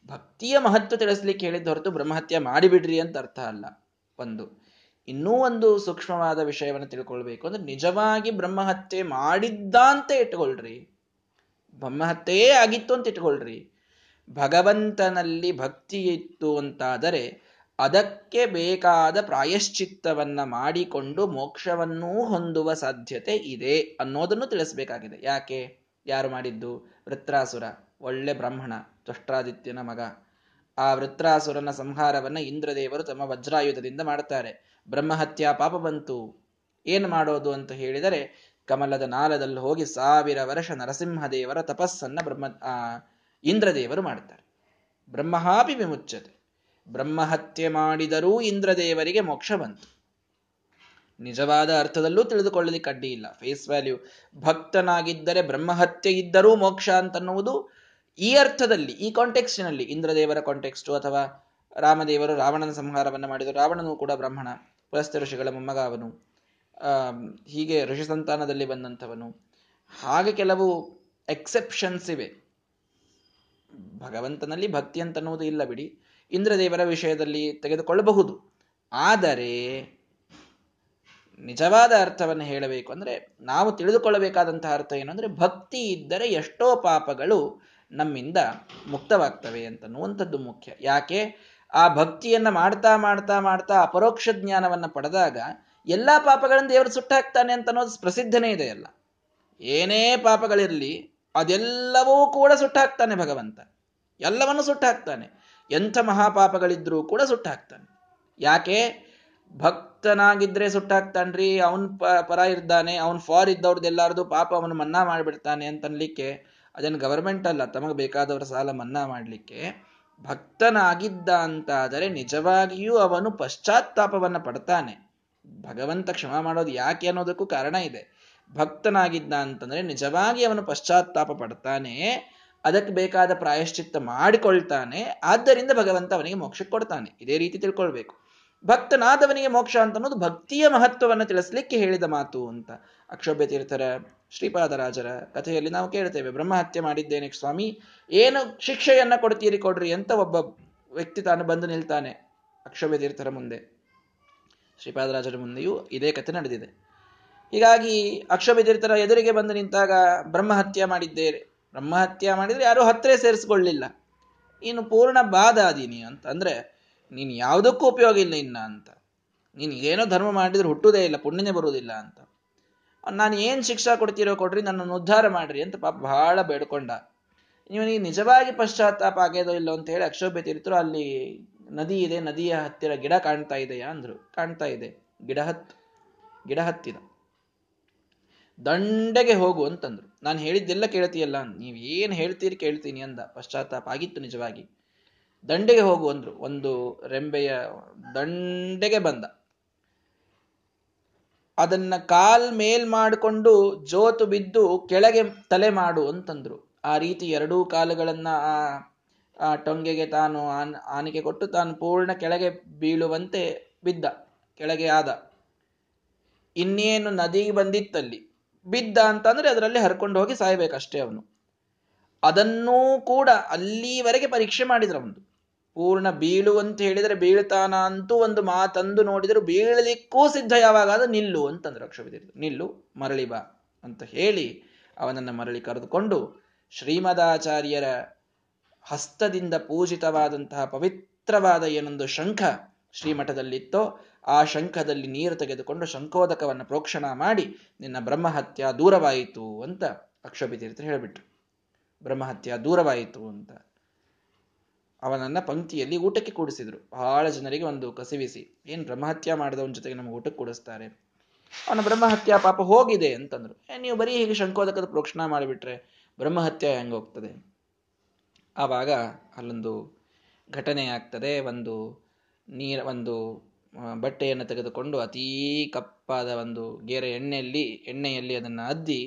ಭಕ್ತಿಯ ಮಹತ್ವ ತಿಳಿಸ್ಲಿಕ್ಕೆ ಹೇಳಿದ್ದು ಹೊರತು ಬ್ರಹ್ಮಹತ್ಯ ಮಾಡಿಬಿಡ್ರಿ ಅಂತ ಅರ್ಥ ಅಲ್ಲ. ಒಂದು. ಇನ್ನೂ ಒಂದು ಸೂಕ್ಷ್ಮವಾದ ವಿಷಯವನ್ನು ತಿಳ್ಕೊಳ್ಬೇಕು. ಅಂದ್ರೆ ನಿಜವಾಗಿ ಬ್ರಹ್ಮಹತ್ಯೆ ಮಾಡಿದ್ದ ಅಂತ ಇಟ್ಕೊಳ್ರಿ ಬ್ರಹ್ಮಹತ್ಯೆಯೇ ಆಗಿತ್ತು ಅಂತ ಇಟ್ಕೊಳ್ರಿ ಭಗವಂತನಲ್ಲಿ ಭಕ್ತಿ ಇತ್ತು ಅಂತಾದರೆ ಅದಕ್ಕೆ ಬೇಕಾದ ಪ್ರಾಯಶ್ಚಿತ್ತವನ್ನ ಮಾಡಿಕೊಂಡು ಮೋಕ್ಷವನ್ನೂ ಹೊಂದುವ ಸಾಧ್ಯತೆ ಇದೆ ಅನ್ನೋದನ್ನು ತಿಳಿಸ್ಬೇಕಾಗಿದೆ. ಯಾಕೆ? ಯಾರು ಮಾಡಿದ್ದು? ವೃತ್ರಾಸುರ, ಒಳ್ಳೆ ಬ್ರಾಹ್ಮಣ ದುಷ್ಟ್ರಾದಿತ್ಯನ ಮಗ. ಆ ವೃತ್ರಾಸುರನ ಸಂಹಾರವನ್ನ ಇಂದ್ರದೇವರು ತಮ್ಮ ವಜ್ರಾಯುಧದಿಂದ ಮಾಡ್ತಾರೆ ಬ್ರಹ್ಮಹತ್ಯಾ ಪಾಪ ಬಂತು. ಏನು ಮಾಡೋದು ಅಂತ ಹೇಳಿದರೆ ಕಮಲದ ನಾಲದಲ್ಲಿ ಹೋಗಿ ಸಾವಿರ ವರ್ಷ ನರಸಿಂಹದೇವರ ತಪಸ್ಸನ್ನ ಬ್ರಹ್ಮ ಇಂದ್ರದೇವರು ಮಾಡ್ತಾರೆ. ಬ್ರಹ್ಮಹಾಪಿ ವಿಮುಚ್ಚತೆ ಬ್ರಹ್ಮಹತ್ಯೆ ಮಾಡಿದರೂ ಇಂದ್ರದೇವರಿಗೆ ಮೋಕ್ಷ ಬಂತು. ನಿಜವಾದ ಅರ್ಥದಲ್ಲೂ ತಿಳಿದುಕೊಳ್ಳಲಿಕ್ಕೆ ಅಡ್ಡಿ ಇಲ್ಲ. ಫೇಸ್ ವ್ಯಾಲ್ಯೂ ಭಕ್ತನಾಗಿದ್ದರೆ ಬ್ರಹ್ಮಹತ್ಯೆ ಇದ್ದರೂ ಮೋಕ್ಷ ಅಂತನ್ನುವುದು ಈ ಅರ್ಥದಲ್ಲಿ, ಈ ಕಾಂಟೆಕ್ಸ್ಟಿನಲ್ಲಿ ಇಂದ್ರದೇವರ ಕಾಂಟೆಕ್ಸ್ಟು ಅಥವಾ ರಾಮದೇವರು ರಾವಣನ ಸಂಹಾರವನ್ನು ಮಾಡಿದರು. ರಾವಣನೂ ಕೂಡ ಬ್ರಾಹ್ಮಣ. ಪುಲಸ್ತ ಋಷಿಗಳ ಮೊಮ್ಮಗ ಅವನು. ಹೀಗೆ ಋಷಿ ಸಂತಾನದಲ್ಲಿ ಬಂದಂಥವನು. ಹಾಗೆ ಕೆಲವು ಎಕ್ಸೆಪ್ಷನ್ಸ್ ಇವೆ. ಭಗವಂತನಲ್ಲಿ ಭಕ್ತಿ ಅಂತನ್ನುವುದು ಇಲ್ಲ ಬಿಡಿ. ಇಂದ್ರದೇವರ ವಿಷಯದಲ್ಲಿ ತೆಗೆದುಕೊಳ್ಳಬಹುದು. ಆದರೆ, ನಿಜವಾದ ಅರ್ಥವನ್ನು ಹೇಳಬೇಕು ಅಂದರೆ, ನಾವು ತಿಳಿದುಕೊಳ್ಳಬೇಕಾದಂತಹ ಅರ್ಥ ಏನು ಅಂದರೆ, ಭಕ್ತಿ ಇದ್ದರೆ ಎಷ್ಟೋ ಪಾಪಗಳು ನಮ್ಮಿಂದ ಮುಕ್ತವಾಗ್ತವೆ ಅಂತನ್ನುವಂಥದ್ದು ಮುಖ್ಯ. ಯಾಕೆ? ಆ ಭಕ್ತಿಯನ್ನ ಮಾಡ್ತಾ ಮಾಡ್ತಾ ಮಾಡ್ತಾ ಅಪರೋಕ್ಷ ಜ್ಞಾನವನ್ನ ಪಡೆದಾಗ ಎಲ್ಲಾ ಪಾಪಗಳನ್ನು ದೇವರು ಸುಟ್ಟಾಕ್ತಾನೆ ಅಂತ ಅನ್ನೋದು ಪ್ರಸಿದ್ಧನೇ ಇದೆ ಅಲ್ಲ. ಏನೇ ಪಾಪಗಳಿರಲಿ ಅದೆಲ್ಲವೂ ಕೂಡ ಸುಟ್ಟಾಕ್ತಾನೆ ಭಗವಂತ. ಎಲ್ಲವನ್ನು ಸುಟ್ಟಾಕ್ತಾನೆ. ಎಂಥ ಮಹಾಪಾಪಗಳಿದ್ರೂ ಕೂಡ ಸುಟ್ಟಾಕ್ತಾನೆ. ಯಾಕೆ? ಭಕ್ತನಾಗಿದ್ರೆ ಸುಟ್ಟಾಕ್ತಾನ್ರಿ, ಅವನ್ ಪರ ಇದ್ದಾನೆ ಅವನ್ ಫಾರ್ ಇದ್ದವ್ರದ್ದೆಲ್ಲಾರ್ದು ಪಾಪ ಅವನು ಮನ್ನಾ ಮಾಡಿಬಿಡ್ತಾನೆ ಅಂತನ್ಲಿಕ್ಕೆ ಅದನ್ನು ಗವರ್ಮೆಂಟ್ ಅಲ್ಲ, ತಮಗೆ ಬೇಕಾದವರ ಸಾಲ ಮನ್ನಾ ಮಾಡಲಿಕ್ಕೆ ಭಕ್ತನಾಗಿದ್ದ ಅಂತಾದರೆ ನಿಜವಾಗಿಯೂ ಅವನು ಪಶ್ಚಾತ್ತಾಪವನ್ನ ಪಡ್ತಾನೆ. ಭಗವಂತ ಕ್ಷಮ ಮಾಡೋದು ಯಾಕೆ ಅನ್ನೋದಕ್ಕೂ ಕಾರಣ ಇದೆ. ಭಕ್ತನಾಗಿದ್ದ ಅಂತಂದ್ರೆ ನಿಜವಾಗಿ ಅವನು ಪಶ್ಚಾತ್ತಾಪ ಪಡ್ತಾನೆ, ಅದಕ್ಕೆ ಬೇಕಾದ ಪ್ರಾಯಶ್ಚಿತ್ತ ಮಾಡಿಕೊಳ್ತಾನೆ, ಆದ್ದರಿಂದ ಭಗವಂತ ಅವನಿಗೆ ಮೋಕ್ಷ ಕೊಡ್ತಾನೆ. ಇದೇ ರೀತಿ ತಿಳ್ಕೊಳ್ಬೇಕು. ಭಕ್ತನಾದವನಿಗೆ ಮೋಕ್ಷ ಅಂತ ಅನ್ನೋದು ಭಕ್ತಿಯ ಮಹತ್ವವನ್ನು ತಿಳಿಸ್ಲಿಕ್ಕೆ ಹೇಳಿದ ಮಾತು ಅಂತ. ಅಕ್ಷೋಭ್ಯ ತೀರ್ಥರ, ಶ್ರೀಪಾದರಾಜರ ಕಥೆಯಲ್ಲಿ ನಾವು ಕೇಳ್ತೇವೆ, ಬ್ರಹ್ಮಹತ್ಯೆ ಮಾಡಿದ್ದೇನೆ ಸ್ವಾಮಿ, ಏನು ಶಿಕ್ಷೆಯನ್ನ ಕೊಡ್ತೀರಿ ಕೊಡ್ರಿ ಅಂತ ಒಬ್ಬ ವ್ಯಕ್ತಿ ತಾನು ಬಂದು ನಿಲ್ತಾನೆ ಅಕ್ಷೋಭ್ಯ ತೀರ್ಥರ ಮುಂದೆ. ಶ್ರೀಪಾದರಾಜರ ಮುಂದೆಯೂ ಇದೇ ಕಥೆ ನಡೆದಿದೆ. ಹೀಗಾಗಿ ಅಕ್ಷೋಭ್ಯ ತೀರ್ಥರ ಎದುರಿಗೆ ಬಂದು ನಿಂತಾಗ ಬ್ರಹ್ಮಹತ್ಯೆ ಮಾಡಿದ್ದೇನೆ. ಬ್ರಹ್ಮಹತ್ಯೆ ಮಾಡಿದ್ರೆ ಯಾರು ಹತ್ತಿರ ಸೇರಿಸ್ಕೊಳ್ಳಿಲ್ಲ. ಇನ್ನು ಪೂರ್ಣ ಬಾಧ ಅದೀನಿ ಅಂತ ಅಂದ್ರೆ ನೀನು ಯಾವುದಕ್ಕೂ ಉಪಯೋಗ ಇಲ್ಲ ಇನ್ನ ಅಂತ. ನೀನು ಏನೋ ಧರ್ಮ ಮಾಡಿದ್ರೆ ಹುಟ್ಟುವುದೇ ಇಲ್ಲ, ಪುಣ್ಯನೇ ಬರುವುದಿಲ್ಲ ಅಂತ. ನಾನು ಏನು ಶಿಕ್ಷಾ ಕೊಡ್ತೀರೋ ಕೊಡ್ರಿ, ನನ್ನನ್ನು ಉದ್ಧಾರ ಮಾಡ್ರಿ ಅಂತ ಪಾಪ ಬಹಳ ಬೇಡ್ಕೊಂಡ. ಇವನಿಗೆ ನಿಜವಾಗಿ ಪಶ್ಚಾತ್ತಾಪ ಆಗ್ಯದೋ ಇಲ್ಲೋ ಅಂತ ಹೇಳಿ ಅಕ್ಷೋಭ್ಯ ತೀರ್ಥರು ಅಲ್ಲಿ ನದಿ ಇದೆ, ನದಿಯ ಹತ್ತಿರ ಗಿಡ ಕಾಣ್ತಾ ಇದೆಯಾ ಅಂದ್ರು. ಕಾಣ್ತಾ ಇದೆ. ಗಿಡ ಹತ್, ಗಿಡ ಹತ್ತಿದ. ದಂಡೆಗೆ ಹೋಗು ಅಂತಂದ್ರು. ನಾನು ಹೇಳಿದ್ದೆಲ್ಲ ಕೇಳ್ತೀಯಲ್ಲ, ನೀವು ಏನು ಹೇಳ್ತೀರಿ ಕೇಳ್ತೀನಿ ಅಂದ. ಪಶ್ಚಾತ್ತಾಪ ಆಗಿತ್ತು ನಿಜವಾಗಿ. ದಂಡೆಗೆ ಹೋಗು ಅಂದ್ರು. ಒಂದು ರೆಂಬೆಯ ದಂಡೆಗೆ ಬಂದ. ಅದನ್ನ ಕಾಲ್ ಮೇಲ್ ಮಾಡಿಕೊಂಡು ಜೋತು ಬಿದ್ದು ಕೆಳಗೆ ತಲೆ ಮಾಡು ಅಂತಂದ್ರು. ಆ ರೀತಿ ಎರಡೂ ಕಾಲುಗಳನ್ನ ಆ ಟೊಂಗೆಗೆ ತಾನು ಆನ್ ಆನಿಕೆ ಕೊಟ್ಟು ತಾನು ಪೂರ್ಣ ಕೆಳಗೆ ಬೀಳುವಂತೆ ಬಿದ್ದ. ಕೆಳಗೆ ಆದ. ಇನ್ನೇನು ನದಿಗೆ ಬಂದಿತ್ತಲ್ಲಿ. ಬಿದ್ದ ಅಂತಂದ್ರೆ ಅದರಲ್ಲಿ ಹರ್ಕೊಂಡು ಹೋಗಿ ಸಾಯ್ಬೇಕಷ್ಟೇ ಅವನು. ಅದನ್ನೂ ಕೂಡ ಅಲ್ಲಿವರೆಗೆ ಪರೀಕ್ಷೆ ಮಾಡಿದ್ರು ಅವನು. ಪೂರ್ಣ ಬೀಳು ಅಂತ ಹೇಳಿದರೆ ಬೀಳ್ತಾನ ಅಂತೂ ಒಂದು ಮಾತಂದು ನೋಡಿದರು ಬೀಳಲಿಕ್ಕೂ ಸಿದ್ಧ ಯಾವಾಗ? ನಿಲ್ಲು ಅಂತಂದ್ರು ಅಕ್ಷವಿದ್ರು ನಿಲ್ಲು, ಮರಳಿ ಬಾ ಅಂತ ಹೇಳಿ ಅವನನ್ನು ಮರಳಿ ಕರೆದುಕೊಂಡು ಶ್ರೀಮದಾಚಾರ್ಯರ ಹಸ್ತದಿಂದ ಪೂಜಿತವಾದಂತಹ ಪವಿತ್ರವಾದ ಏನೊಂದು ಶಂಖ ಶ್ರೀಮಠದಲ್ಲಿತ್ತೋ ಆ ಶಂಖದಲ್ಲಿ ನೀರು ತೆಗೆದುಕೊಂಡು ಶಂಖೋದಕವನ್ನು ಪ್ರೋಕ್ಷಣ ಮಾಡಿ ನಿನ್ನ ಬ್ರಹ್ಮಹತ್ಯ ದೂರವಾಯಿತು ಅಂತ ಅಕ್ಷಭಿತೀರ್ಥ ಹೇಳಿಬಿಟ್ರು. ಬ್ರಹ್ಮಹತ್ಯ ದೂರವಾಯಿತು ಅಂತ. ಅವನನ್ನ ಪಂಕ್ತಿಯಲ್ಲಿ ಊಟಕ್ಕೆ ಕೂಡಿಸಿದ್ರು. ಬಹಳ ಜನರಿಗೆ ಒಂದು ಕಸಿವಿಸಿ ಏನ್ ಬ್ರಹ್ಮಹತ್ಯ ಮಾಡಿದವನ ಜೊತೆಗೆ ನಮ್ಗೆ ಊಟಕ್ಕೆ ಕೂಡಿಸ್ತಾರೆ? ಅವನ ಬ್ರಹ್ಮಹತ್ಯ ಪಾಪ ಹೋಗಿದೆ ಅಂತಂದ್ರು. ನೀವು ಬರೀ ಹೀಗೆ ಶಂಕೋದಕದ ಪ್ರೋಕ್ಷಣ ಮಾಡಿಬಿಟ್ರೆ ಬ್ರಹ್ಮಹತ್ಯ ಹೆಂಗೋಗ್ತದೆ ಆವಾಗ ಅಲ್ಲೊಂದು ಘಟನೆ ಆಗ್ತದೆ. ಒಂದು ನೀರ, ಒಂದು ಬಟ್ಟೆಯನ್ನು ತೆಗೆದುಕೊಂಡು ಅತೀ ಕಪ್ಪಾದ ಒಂದು ಗೇರೆ ಎಣ್ಣೆಯಲ್ಲಿ ಎಣ್ಣೆಯಲ್ಲಿ ಅದನ್ನು ಅದ್ದಿ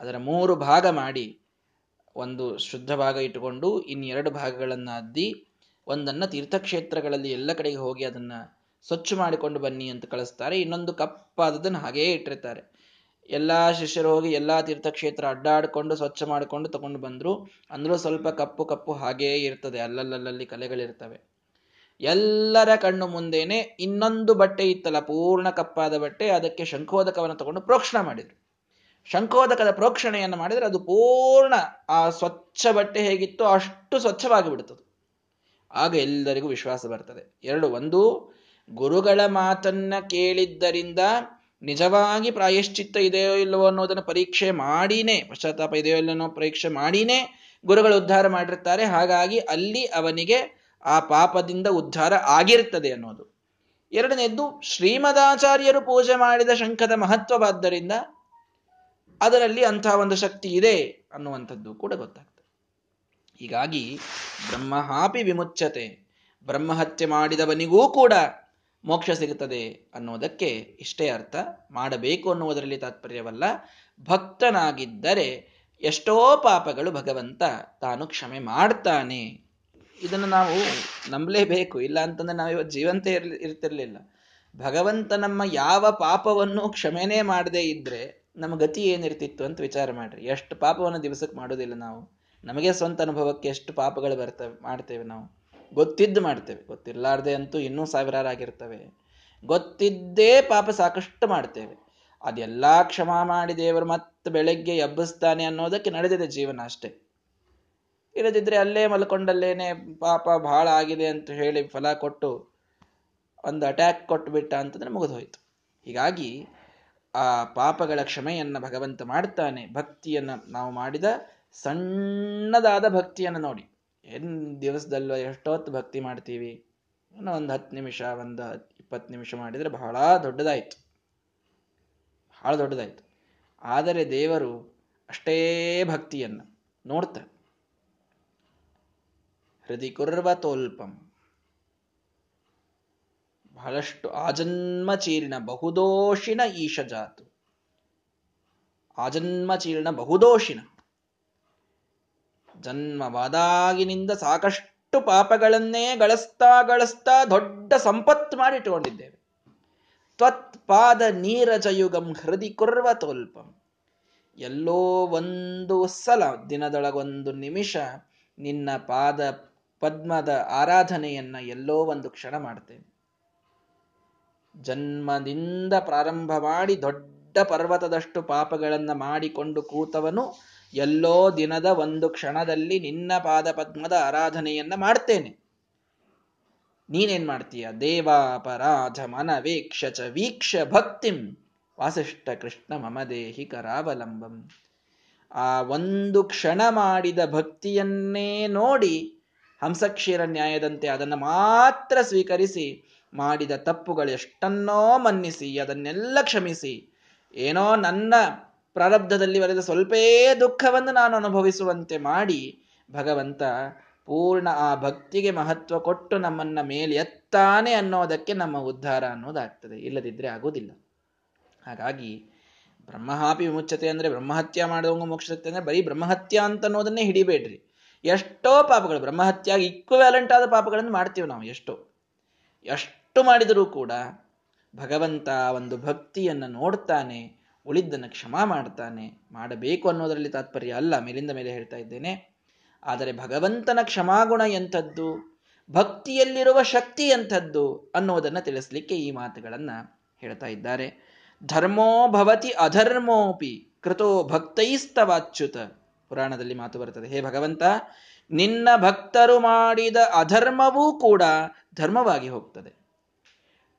ಅದರ ಮೂರು ಭಾಗ ಮಾಡಿ ಒಂದು ಶುದ್ಧ ಭಾಗ ಇಟ್ಟುಕೊಂಡು ಇನ್ನೆರಡು ಭಾಗಗಳನ್ನು ಅದ್ದಿ ಒಂದನ್ನು ತೀರ್ಥಕ್ಷೇತ್ರಗಳಲ್ಲಿ ಎಲ್ಲ ಕಡೆಗೆ ಹೋಗಿ ಅದನ್ನು ಸ್ವಚ್ಛ ಮಾಡಿಕೊಂಡು ಬನ್ನಿ ಅಂತ ಕಳಿಸ್ತಾರೆ. ಇನ್ನೊಂದು ಕಪ್ಪಾದದನ್ನು ಹಾಗೇ ಇಟ್ಟಿರ್ತಾರೆ. ಎಲ್ಲ ಶಿಷ್ಯರು ಹೋಗಿ ಎಲ್ಲ ತೀರ್ಥಕ್ಷೇತ್ರ ಅಡ್ಡಾಡಿಕೊಂಡು ಸ್ವಚ್ಛ ಮಾಡಿಕೊಂಡು ತಗೊಂಡು ಬಂದರು. ಅಂದರೂ ಸ್ವಲ್ಪ ಕಪ್ಪು ಕಪ್ಪು ಹಾಗೇ ಇರ್ತದೆ. ಅಲ್ಲಲ್ಲಲ್ಲಿ ಕಲೆಗಳಿರ್ತವೆ. ಎಲ್ಲರ ಕಣ್ಣು ಮುಂದೇನೆ ಇನ್ನೊಂದು ಬಟ್ಟೆ ಇತ್ತಲ್ಲ, ಪೂರ್ಣ ಕಪ್ಪಾದ ಬಟ್ಟೆ, ಅದಕ್ಕೆ ಶಂಖೋದಕವನ್ನು ತಗೊಂಡು ಪ್ರೋಕ್ಷಣ ಮಾಡಿದ್ರು. ಶಂಖೋದಕದ ಪ್ರೋಕ್ಷಣೆಯನ್ನು ಮಾಡಿದರೆ ಅದು ಪೂರ್ಣ ಆ ಸ್ವಚ್ಛ ಬಟ್ಟೆ ಹೇಗಿತ್ತು ಅಷ್ಟು ಸ್ವಚ್ಛವಾಗಿ ಬಿಡುತ್ತದೆ ಆಗ ಎಲ್ಲರಿಗೂ ವಿಶ್ವಾಸ ಬರ್ತದೆ. ಎರಡು, ಒಂದು, ಗುರುಗಳ ಮಾತನ್ನ ಕೇಳಿದ್ದರಿಂದ ನಿಜವಾಗಿ ಪ್ರಾಯಶ್ಚಿತ್ತ ಇದೆಯೋ ಇಲ್ಲವೋ ಅನ್ನೋದನ್ನು ಪರೀಕ್ಷೆ ಮಾಡಿನೇ, ಪಶ್ಚಾತ್ತಾಪ ಇದೆಯೋ ಇಲ್ಲವೋ ಪರೀಕ್ಷೆ ಮಾಡಿನೇ ಗುರುಗಳು ಉದ್ಧಾರ ಮಾಡಿರ್ತಾರೆ. ಹಾಗಾಗಿ ಅಲ್ಲಿ ಅವನಿಗೆ ಆ ಪಾಪದಿಂದ ಉದ್ಧಾರ ಆಗಿರ್ತದೆ ಅನ್ನೋದು. ಎರಡನೇದ್ದು, ಶ್ರೀಮದಾಚಾರ್ಯರು ಪೂಜೆ ಮಾಡಿದ ಶಂಖದ ಮಹತ್ವವಾದ್ದರಿಂದ ಅದರಲ್ಲಿ ಅಂತಹ ಒಂದು ಶಕ್ತಿ ಇದೆ ಅನ್ನುವಂಥದ್ದು ಕೂಡ ಗೊತ್ತಾಗ್ತದೆ. ಹೀಗಾಗಿ ಬ್ರಹ್ಮಹಾಪಿ ವಿಮುಚ್ಚತೆ ಬ್ರಹ್ಮಹತ್ಯೆ ಮಾಡಿದವನಿಗೂ ಕೂಡ ಮೋಕ್ಷ ಸಿಗುತ್ತದೆ ಅನ್ನೋದಕ್ಕೆ ಇಷ್ಟೇ ಅರ್ಥ. ಮಾಡಬೇಕು ಅನ್ನುವುದರಲ್ಲಿ ತಾತ್ಪರ್ಯವಲ್ಲ. ಭಕ್ತನಾಗಿದ್ದರೆ ಎಷ್ಟೋ ಪಾಪಗಳು ಭಗವಂತ ತಾನು ಕ್ಷಮೆ ಮಾಡ್ತಾನೆ. ಇದನ್ನು ನಾವು ನಂಬಲೇಬೇಕು. ಇಲ್ಲ ಅಂತಂದ್ರೆ ನಾವು ಇವತ್ತು ಜೀವಂತ ಇರ್ಲಿ, ಇರ್ತಿರ್ಲಿಲ್ಲ. ಭಗವಂತ ನಮ್ಮ ಯಾವ ಪಾಪವನ್ನು ಕ್ಷಮೆನೇ ಮಾಡದೇ ಇದ್ರೆ ನಮ್ಮ ಗತಿ ಏನಿರ್ತಿತ್ತು ಅಂತ ವಿಚಾರ ಮಾಡ್ರಿ. ಎಷ್ಟು ಪಾಪವನ್ನು ದಿವಸಕ್ಕೆ ಮಾಡೋದಿಲ್ಲ ನಾವು. ನಮಗೆ ಸ್ವಂತ ಅನುಭವಕ್ಕೆ ಎಷ್ಟು ಪಾಪಗಳು ಬರ್ತವೆ ಮಾಡ್ತೇವೆ ನಾವು. ಗೊತ್ತಿದ್ದು ಮಾಡ್ತೇವೆ. ಗೊತ್ತಿರಲಾರ್ದೆ ಅಂತೂ ಇನ್ನೂ ಸಾವಿರಾರು ಆಗಿರ್ತವೆ. ಗೊತ್ತಿದ್ದೇ ಪಾಪ ಸಾಕಷ್ಟು ಮಾಡ್ತೇವೆ. ಅದೆಲ್ಲ ಕ್ಷಮ ಮಾಡಿ ದೇವರು ಮತ್ತೆ ಬೆಳಗ್ಗೆ ಎಬ್ಬಿಸ್ತಾನೆ ಅನ್ನೋದಕ್ಕೆ ನಡೆದಿದೆ ಜೀವನ ಅಷ್ಟೇ. ಇಲ್ಲದಿದ್ರೆ ಅಲ್ಲೇ ಮಲ್ಕೊಂಡಲ್ಲೇನೆ ಪಾಪ ಬಹಳ ಆಗಿದೆ ಅಂತ ಹೇಳಿ ಫಲ ಕೊಟ್ಟು ಒಂದು ಅಟ್ಯಾಕ್ ಕೊಟ್ಟು ಬಿಟ್ಟ ಅಂತಂದ್ರೆ ಮುಗಿದು ಹೋಯ್ತು ಹೀಗಾಗಿ ಆ ಪಾಪಗಳ ಕ್ಷಮೆಯನ್ನು ಭಗವಂತ ಮಾಡ್ತಾನೆ. ಭಕ್ತಿಯನ್ನು ನಾವು ಮಾಡಿದ ಸಣ್ಣದಾದ ಭಕ್ತಿಯನ್ನು ನೋಡಿ. ಏನು ದಿವಸದಲ್ಲ ಎಷ್ಟೊತ್ತು ಭಕ್ತಿ ಮಾಡ್ತೀವಿ? ಒಂದು ಹತ್ತು ನಿಮಿಷ, ಒಂದು ಇಪ್ಪತ್ತು ನಿಮಿಷ ಮಾಡಿದರೆ ಬಹಳ ದೊಡ್ಡದಾಯಿತು. ಬಹಳ ದೊಡ್ಡದಾಯಿತು. ಆದರೆ ದೇವರು ಅಷ್ಟೇ ಭಕ್ತಿಯನ್ನು ನೋಡ್ತಾರೆ. ಹೃದಯ ಕುರ್ವತೋಲ್ಪಂ ಬಹಳಷ್ಟು ಆಜನ್ಮ ಚೀರ್ಣ ಬಹುದೋಷಿನ ಈಶ ಜಾತು ಆಜನ್ಮ ಚೀರ್ಣ ಬಹುದೋಷಿನ. ಜನ್ಮವಾದಾಗಿನಿಂದ ಸಾಕಷ್ಟು ಪಾಪಗಳನ್ನೇ ಗಳಿಸ್ತಾ ಗಳಿಸ್ತಾ ದೊಡ್ಡ ಸಂಪತ್ತು ಮಾಡಿ ಇಟ್ಟುಕೊಂಡಿದ್ದೇವೆ ತ್ವತ್ಪಾದ ನೀರಜಯುಗಂ ಹೃದಿ ಕುರ್ವತೋಲ್ಪಂ ಎಲ್ಲೋ ಒಂದು ಸಲ, ದಿನದೊಳಗೊಂದು ನಿಮಿಷ ನಿನ್ನ ಪಾದ ಪದ್ಮದ ಆರಾಧನೆಯನ್ನ ಎಲ್ಲೋ ಒಂದು ಕ್ಷಣ ಮಾಡ್ತೇನೆ. ಜನ್ಮದಿಂದ ಪ್ರಾರಂಭ ಮಾಡಿ ದೊಡ್ಡ ಪರ್ವತದಷ್ಟು ಪಾಪಗಳನ್ನು ಮಾಡಿಕೊಂಡು ಕೂತವನು ಎಲ್ಲೋ ದಿನದ ಒಂದು ಕ್ಷಣದಲ್ಲಿ ನಿನ್ನ ಪಾದ ಪದ್ಮದ ಆರಾಧನೆಯನ್ನ ಮಾಡ್ತೇನೆ. ನೀನೇನ್ ಮಾಡ್ತೀಯ? ದೇವಾಪರಾಧ ಮನವೇಕ್ಷ ಚ ವೀಕ್ಷ ಭಕ್ತಿಂ ವಾಸಿಷ್ಠ ಕೃಷ್ಣ ಮಮದೇಹಿ ಕರಾವಲಂಬಂ. ಆ ಒಂದು ಕ್ಷಣ ಮಾಡಿದ ಭಕ್ತಿಯನ್ನೇ ನೋಡಿ ಹಂಸಕ್ಷೀರ ನ್ಯಾಯದಂತೆ ಅದನ್ನು ಮಾತ್ರ ಸ್ವೀಕರಿಸಿ ಮಾಡಿದ ತಪ್ಪುಗಳು ಎಷ್ಟನ್ನೋ ಮನ್ನಿಸಿ, ಅದನ್ನೆಲ್ಲ ಕ್ಷಮಿಸಿ. ಏನೋ ನನ್ನ ಪ್ರಾರಬ್ಧದಲ್ಲಿ ಬರೆದ ಸ್ವಲ್ಪೇ ದುಃಖವನ್ನು ನಾನು ಅನುಭವಿಸುವಂತೆ ಮಾಡಿ, ಭಗವಂತ ಪೂರ್ಣ ಆ ಭಕ್ತಿಗೆ ಮಹತ್ವ ಕೊಟ್ಟು ನಮ್ಮನ್ನ ಮೇಲೆ ಎತ್ತಾನೆ ಅನ್ನೋದಕ್ಕೆ ನಮ್ಮ ಉದ್ಧಾರ ಅನ್ನೋದಾಗ್ತದೆ. ಇಲ್ಲದಿದ್ರೆ ಆಗೋದಿಲ್ಲ ಹಾಗಾಗಿ ಬ್ರಹ್ಮಹಾಪಿ ವಿಮುಚ್ಚತೆ ಅಂದ್ರೆ ಬ್ರಹ್ಮಹತ್ಯ ಮಾಡುವಂಗ ಮುಕ್ಷತೆ ಅಂದ್ರೆ ಬರೀ ಬ್ರಹ್ಮಹತ್ಯ ಅಂತ ಅನ್ನೋದನ್ನೇ ಹಿಡಿಬೇಡ್ರಿ. ಎಷ್ಟೋ ಪಾಪಗಳು ಬ್ರಹ್ಮಹತ್ಯಾಗಿ ಇಕ್ವಲೆಂಟ್ ಆದ ಪಾಪಗಳನ್ನು ಮಾಡ್ತೀವಿ ನಾವು ಎಷ್ಟೋ. ಎಷ್ಟು ಮಾಡಿದರೂ ಕೂಡ ಭಗವಂತ ಒಂದು ಭಕ್ತಿಯನ್ನು ನೋಡ್ತಾನೆ, ಉಳಿದ್ದನ್ನು ಕ್ಷಮಾ ಮಾಡ್ತಾನೆ. ಮಾಡಬೇಕು ಅನ್ನೋದರಲ್ಲಿ ತಾತ್ಪರ್ಯ ಅಲ್ಲ, ಮೇಲಿಂದ ಮೇಲೆ ಹೇಳ್ತಾ ಇದ್ದೇನೆ. ಆದರೆ ಭಗವಂತನ ಕ್ಷಮಾಗುಣ ಎಂಥದ್ದು, ಭಕ್ತಿಯಲ್ಲಿರುವ ಶಕ್ತಿ ಎಂಥದ್ದು ಅನ್ನೋದನ್ನು ತಿಳಿಸ್ಲಿಕ್ಕೆ ಈ ಮಾತುಗಳನ್ನು ಹೇಳ್ತಾ ಇದ್ದಾರೆ. ಧರ್ಮೋ ಭವತಿ ಅಧರ್ಮೋಪಿ ಕೃತೋ ಭಕ್ತೈಸ್ತವಾಚ್ಯುತ. ಪುರಾಣದಲ್ಲಿ ಮಾತು ಬರ್ತದೆ, ಹೇ ಭಗವಂತ, ನಿನ್ನ ಭಕ್ತರು ಮಾಡಿದ ಅಧರ್ಮವೂ ಕೂಡ ಧರ್ಮವಾಗಿ ಹೋಗ್ತದೆ.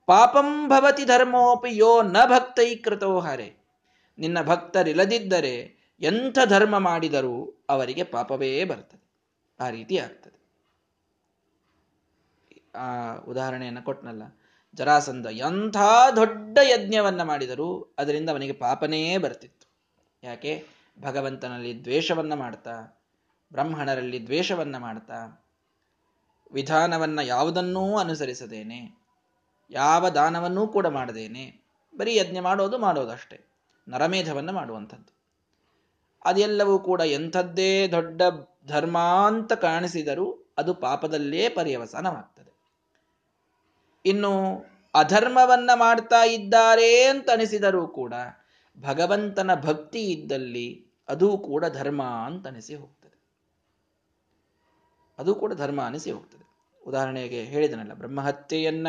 ಪಾಪಂ ಭವತಿ ಧರ್ಮೋಪಿ ಯೋ ನ ಭಕ್ತೈ ಕೃತೋ ಹರೆ. ನಿನ್ನ ಭಕ್ತರಿಲ್ಲದಿದ್ದರೆ ಎಂಥ ಧರ್ಮ ಮಾಡಿದರೂ ಅವರಿಗೆ ಪಾಪವೇ ಬರ್ತದೆ. ಆ ರೀತಿ ಆಗ್ತದೆ. ಆ ಉದಾಹರಣೆಯನ್ನು ಕೊಟ್ಟನಲ್ಲ ಜರಾಸಂಧ, ಎಂಥ ದೊಡ್ಡ ಯಜ್ಞವನ್ನ ಮಾಡಿದರೂ ಅದರಿಂದ ಅವನಿಗೆ ಪಾಪನೇ ಬರ್ತಿತ್ತು. ಯಾಕೆ? ಭಗವಂತನಲ್ಲಿ ದ್ವೇಷವನ್ನ ಮಾಡ್ತಾ, ಬ್ರಾಹ್ಮಣರಲ್ಲಿ ದ್ವೇಷವನ್ನ ಮಾಡ್ತಾ, ವಿಧಾನವನ್ನ ಯಾವುದನ್ನೂ ಅನುಸರಿಸದೇನೆ. ಯಾವ ದಾನವನ್ನೂ ಕೂಡ ಮಾಡದೇನೆ. ಬರೀ ಯಜ್ಞ ಮಾಡೋದು ಮಾಡೋದಷ್ಟೇ. ನರಮೇಧವನ್ನು ಮಾಡುವಂಥದ್ದು. ಅದೆಲ್ಲವೂ ಕೂಡ ಎಂಥದ್ದೇ ದೊಡ್ಡ ಧರ್ಮ ಅಂತ ಕಾಣಿಸಿದರೂ ಅದು ಪಾಪದಲ್ಲೇ ಪರ್ಯವಸಾನವಾಗ್ತದೆ. ಇನ್ನು ಅಧರ್ಮವನ್ನ ಮಾಡ್ತಾ ಇದ್ದಾರೆ ಅಂತ ಅನಿಸಿದರೂ ಕೂಡ ಭಗವಂತನ ಭಕ್ತಿ ಇದ್ದಲ್ಲಿ ಅದು ಕೂಡ ಧರ್ಮ ಅಂತ ಅನಿಸಿ ಹೋಗ್ತದೆ. ಅದು ಕೂಡ ಧರ್ಮ ಅನಿಸಿ ಹೋಗ್ತದೆ. ಉದಾಹರಣೆಗೆ ಹೇಳಿದನಲ್ಲ, ಬ್ರಹ್ಮಹತ್ಯೆಯನ್ನ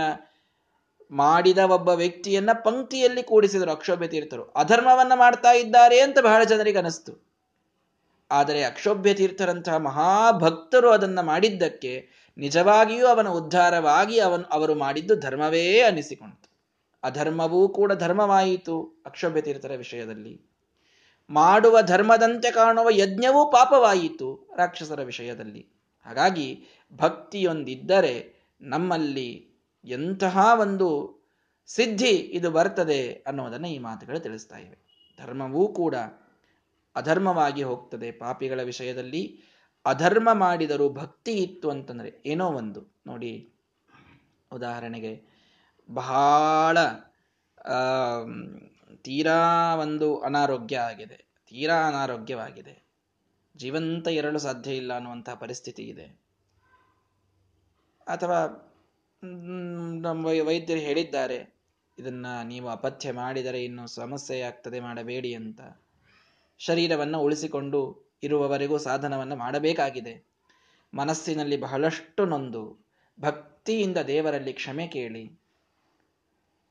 ಮಾಡಿದ ಒಬ್ಬ ವ್ಯಕ್ತಿಯನ್ನ ಪಂಕ್ತಿಯಲ್ಲಿ ಕೂಡಿಸಿದರು, ಅಕ್ಷೋಭ್ಯ ತೀರ್ಥರು. ಅಧರ್ಮವನ್ನ ಮಾಡ್ತಾ ಇದ್ದಾರೆ ಅಂತ ಬಹಳ ಜನರಿಗೆ ಅನಿಸ್ತು. ಆದರೆ ಅಕ್ಷೋಭ್ಯ ತೀರ್ಥರಂತಹ ಮಹಾಭಕ್ತರು ಅದನ್ನ ಮಾಡಿದ್ದಕ್ಕೆ ನಿಜವಾಗಿಯೂ ಅವನ ಉದ್ಧಾರವಾಗಿ ಅವನು, ಅವರು ಮಾಡಿದ್ದು ಧರ್ಮವೇ ಅನಿಸಿಕೊಂಡಿತು ಅಧರ್ಮವೂ ಕೂಡ ಧರ್ಮವಾಯಿತು ಅಕ್ಷೋಭ್ಯ ತೀರ್ಥರ ವಿಷಯದಲ್ಲಿ. ಮಾಡುವ ಧರ್ಮದಂತೆ ಕಾಣುವ ಯಜ್ಞವೂ ಪಾಪವಾಯಿತು ರಾಕ್ಷಸರ ವಿಷಯದಲ್ಲಿ. ಹಾಗಾಗಿ ಭಕ್ತಿಯೊಂದಿದ್ದರೆ ನಮ್ಮಲ್ಲಿ ಎಂತಹ ಒಂದು ಸಿದ್ಧಿ ಇದು ಬರ್ತದೆ ಅನ್ನೋದನ್ನು ಈ ಮಾತುಗಳು ತಿಳಿಸ್ತಾ ಇವೆ. ಧರ್ಮವೂ ಕೂಡ ಅಧರ್ಮವಾಗಿ ಹೋಗ್ತದೆ. ಪಾಪಿಗಳ ವಿಷಯದಲ್ಲಿ ಅಧರ್ಮ ಮಾಡಿದರೂ ಭಕ್ತಿ ಇತ್ತು ಅಂತಂದ್ರೆ ಏನೋ ಒಂದು. ನೋಡಿ, ಉದಾಹರಣೆಗೆ ಬಹಳ ತೀರಾ ಒಂದು ಅನಾರೋಗ್ಯ ಆಗಿದೆ. ತೀರಾ ಅನಾರೋಗ್ಯವಾಗಿದೆ. ಜೀವಂತ ಇರಲು ಸಾಧ್ಯ ಇಲ್ಲ ಅನ್ನುವಂತಹ ಪರಿಸ್ಥಿತಿ ಇದೆ. ಅಥವಾ ನಮ್ಮ ವೈದ್ಯರು ಹೇಳಿದ್ದಾರೆ, ಇದನ್ನ ನೀವು ಅಪಥ್ಯ ಮಾಡಿದರೆ ಇನ್ನು ಸಮಸ್ಯೆ ಆಗ್ತದೆ, ಮಾಡಬೇಡಿ ಅಂತ. ಶರೀರವನ್ನು ಉಳಿಸಿಕೊಂಡು ಇರುವವರೆಗೂ ಸಾಧನವನ್ನು ಮಾಡಬೇಕಾಗಿದೆ. ಮನಸ್ಸಿನಲ್ಲಿ ಬಹಳಷ್ಟು ನೊಂದು. ಭಕ್ತಿಯಿಂದ ದೇವರಲ್ಲಿ ಕ್ಷಮೆ ಕೇಳಿ.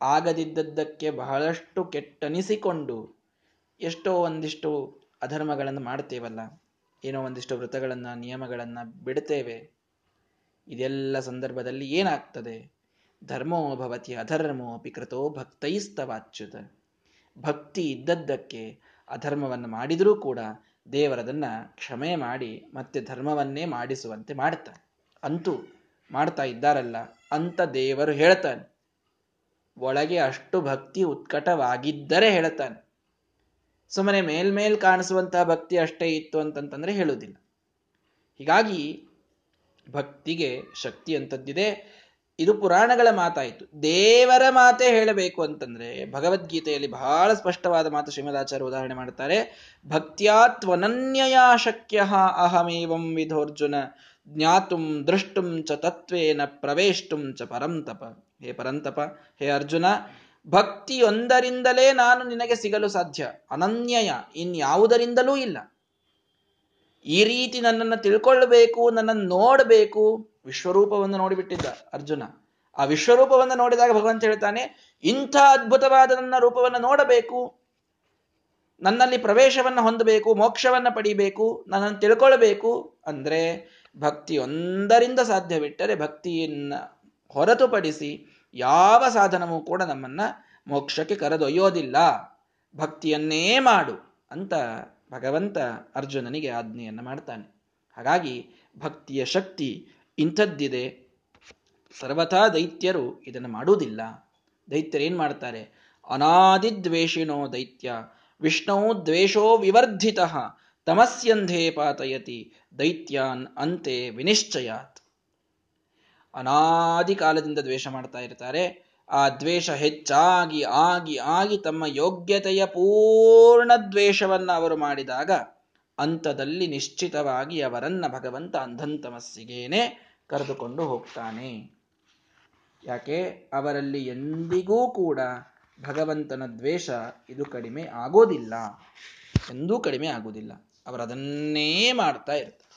ಆಗದಿದ್ದದ್ದಕ್ಕೆ ಬಹಳಷ್ಟು ಕೆಟ್ಟನಿಸಿಕೊಂಡು ಎಷ್ಟೋ ಒಂದಿಷ್ಟು ಅಧರ್ಮಗಳನ್ನು ಮಾಡ್ತೇವಲ್ಲ. ಏನೋ ಒಂದಿಷ್ಟು ವ್ರತಗಳನ್ನು, ನಿಯಮಗಳನ್ನು ಬಿಡ್ತೇವೆ. ಇದೆಲ್ಲ ಸಂದರ್ಭದಲ್ಲಿ ಏನಾಗ್ತದೆ? ಧರ್ಮೋ ಭವತಿ ಅಧರ್ಮೋ ಕೃತೋ ಭಕ್ತೈಸ್ತವಾಚ್ಯುತ. ಭಕ್ತಿ ಇದ್ದದ್ದಕ್ಕೆ ಅಧರ್ಮವನ್ನು ಮಾಡಿದರೂ ಕೂಡ ದೇವರದನ್ನ ಕ್ಷಮೆ ಮಾಡಿ ಮತ್ತೆ ಧರ್ಮವನ್ನೇ ಮಾಡಿಸುವಂತೆ ಮಾಡ್ತಾನೆ. ಅಂತೂ ಮಾಡ್ತಾ ಇದ್ದಾರಲ್ಲ, ಅಂತ ದೇವರು ಹೇಳ್ತಾನೆ. ಒಳಗೆ ಅಷ್ಟು ಭಕ್ತಿ ಉತ್ಕಟವಾಗಿದ್ದರೆ ಹೇಳ್ತಾನೆ. ಸುಮ್ಮನೆ ಮೇಲ್ಮೇಲ್ ಕಾಣಿಸುವಂತಹ ಭಕ್ತಿ ಅಷ್ಟೇ ಇತ್ತು ಅಂತಂತಂದ್ರೆ ಹೇಳುವುದಿಲ್ಲ. ಹೀಗಾಗಿ ಭಕ್ತಿಗೆ ಶಕ್ತಿ ಅಂತದ್ದಿದೆ ಇದು ಪುರಾಣಗಳ ಮಾತಾಯಿತು. ದೇವರ ಮಾತೆ ಹೇಳಬೇಕು ಅಂತಂದ್ರೆ ಭಗವದ್ಗೀತೆಯಲ್ಲಿ ಬಹಳ ಸ್ಪಷ್ಟವಾದ ಮಾತು ಶ್ರೀಮದಾಚಾರ್ಯ ಉದಾಹರಣೆ ಮಾಡ್ತಾರೆ. ಭಕ್ತ್ಯಾತ್ವನನ್ಯಯ ಶಕ್ಯ ಅಹಮೇವಂ ವಿಧೋರ್ಜುನ ಜ್ಞಾತುಂ ದೃಷ್ಟುಂ ಚ ತತ್ವೇನ ಪ್ರವೇಷ್ಟುಂ ಚ ಪರಂತಪ ಹೇ ಪರಂತಪ ಹೇ ಅರ್ಜುನ, ಭಕ್ತಿಯೊಂದರಿಂದಲೇ ನಾನು ನಿನಗೆ ಸಿಗಲು ಸಾಧ್ಯ. ಅನನ್ಯಯ, ಇನ್ಯಾವುದರಿಂದಲೂ ಇಲ್ಲ. ಈ ರೀತಿ ನನ್ನನ್ನು ತಿಳ್ಕೊಳ್ಬೇಕು ನನ್ನನ್ನು ನೋಡಬೇಕು. ವಿಶ್ವರೂಪವನ್ನು ನೋಡಿಬಿಟ್ಟಿದ್ದ ಅರ್ಜುನ. ಆ ವಿಶ್ವರೂಪವನ್ನು ನೋಡಿದಾಗ ಭಗವಂತ ಹೇಳ್ತಾನೆ, ಇಂಥ ಅದ್ಭುತವಾದ ನನ್ನ ರೂಪವನ್ನು ನೋಡಬೇಕು. ನನ್ನಲ್ಲಿ ಪ್ರವೇಶವನ್ನು ಹೊಂದಬೇಕು, ಮೋಕ್ಷವನ್ನು ಪಡಿಬೇಕು, ನನ್ನನ್ನು ತಿಳ್ಕೊಳ್ಬೇಕು ಅಂದ್ರೆ ಭಕ್ತಿ ಒಂದರಿಂದ ಸಾಧ್ಯವಿಟ್ಟರೆ ಭಕ್ತಿಯನ್ನ ಹೊರತುಪಡಿಸಿ ಯಾವ ಸಾಧನವೂ ಕೂಡ ನಮ್ಮನ್ನ ಮೋಕ್ಷಕ್ಕೆ ಕರೆದೊಯ್ಯೋದಿಲ್ಲ. ಭಕ್ತಿಯನ್ನೇ ಮಾಡು ಅಂತ ಭಗವಂತ ಅರ್ಜುನನಿಗೆ ಆಜ್ಞೆಯನ್ನು ಮಾಡ್ತಾನೆ. ಹಾಗಾಗಿ ಭಕ್ತಿಯ ಶಕ್ತಿ ಇಂಥದ್ದಿದೆ. ಸರ್ವಥಾ ದೈತ್ಯರು ಇದನ್ನು ಮಾಡುವುದಿಲ್ಲ. ದೈತ್ಯರು ಏನು ಮಾಡ್ತಾರೆ? ಅನಾದಿದ್ವೇಷಿಣೋ ದೈತ್ಯ, ವಿಷ್ಣು ದ್ವೇಷೋ ವಿವರ್ಧಿತ, ತಮಸ್ಯಂಧೇ ಪಾತಯತಿ, ದೈತ್ಯಾನ್ ಅಂತೆ ವಿನಿಶ್ಚಯಾತ್. ಅನಾದಿ ಕಾಲದಿಂದ ದ್ವೇಷ ಮಾಡ್ತಾ ಇರ್ತಾರೆ. ಆ ದ್ವೇಷ ಹೆಚ್ಚಾಗಿ, ಆಗಿ ಆಗಿ ತಮ್ಮ ಯೋಗ್ಯತೆಯ ಪೂರ್ಣ ದ್ವೇಷವನ್ನು ಅವರು ಮಾಡಿದಾಗ ಅಂತದಲ್ಲಿ ನಿಶ್ಚಿತವಾಗಿ ಅವರನ್ನ ಭಗವಂತ ಅಂಧಂತಮಸ್ಸಿಗೇನೆ ಕರೆದುಕೊಂಡು ಹೋಗ್ತಾನೆ. ಯಾಕೆ? ಅವರಲ್ಲಿ ಎಂದಿಗೂ ಕೂಡ ಭಗವಂತನ ದ್ವೇಷ ಇದು ಕಡಿಮೆ ಆಗೋದಿಲ್ಲ. ಎಂದೂ ಕಡಿಮೆ ಆಗೋದಿಲ್ಲ. ಅವರು ಅದನ್ನೇ ಮಾಡ್ತಾ ಇರ್ತಾರೆ.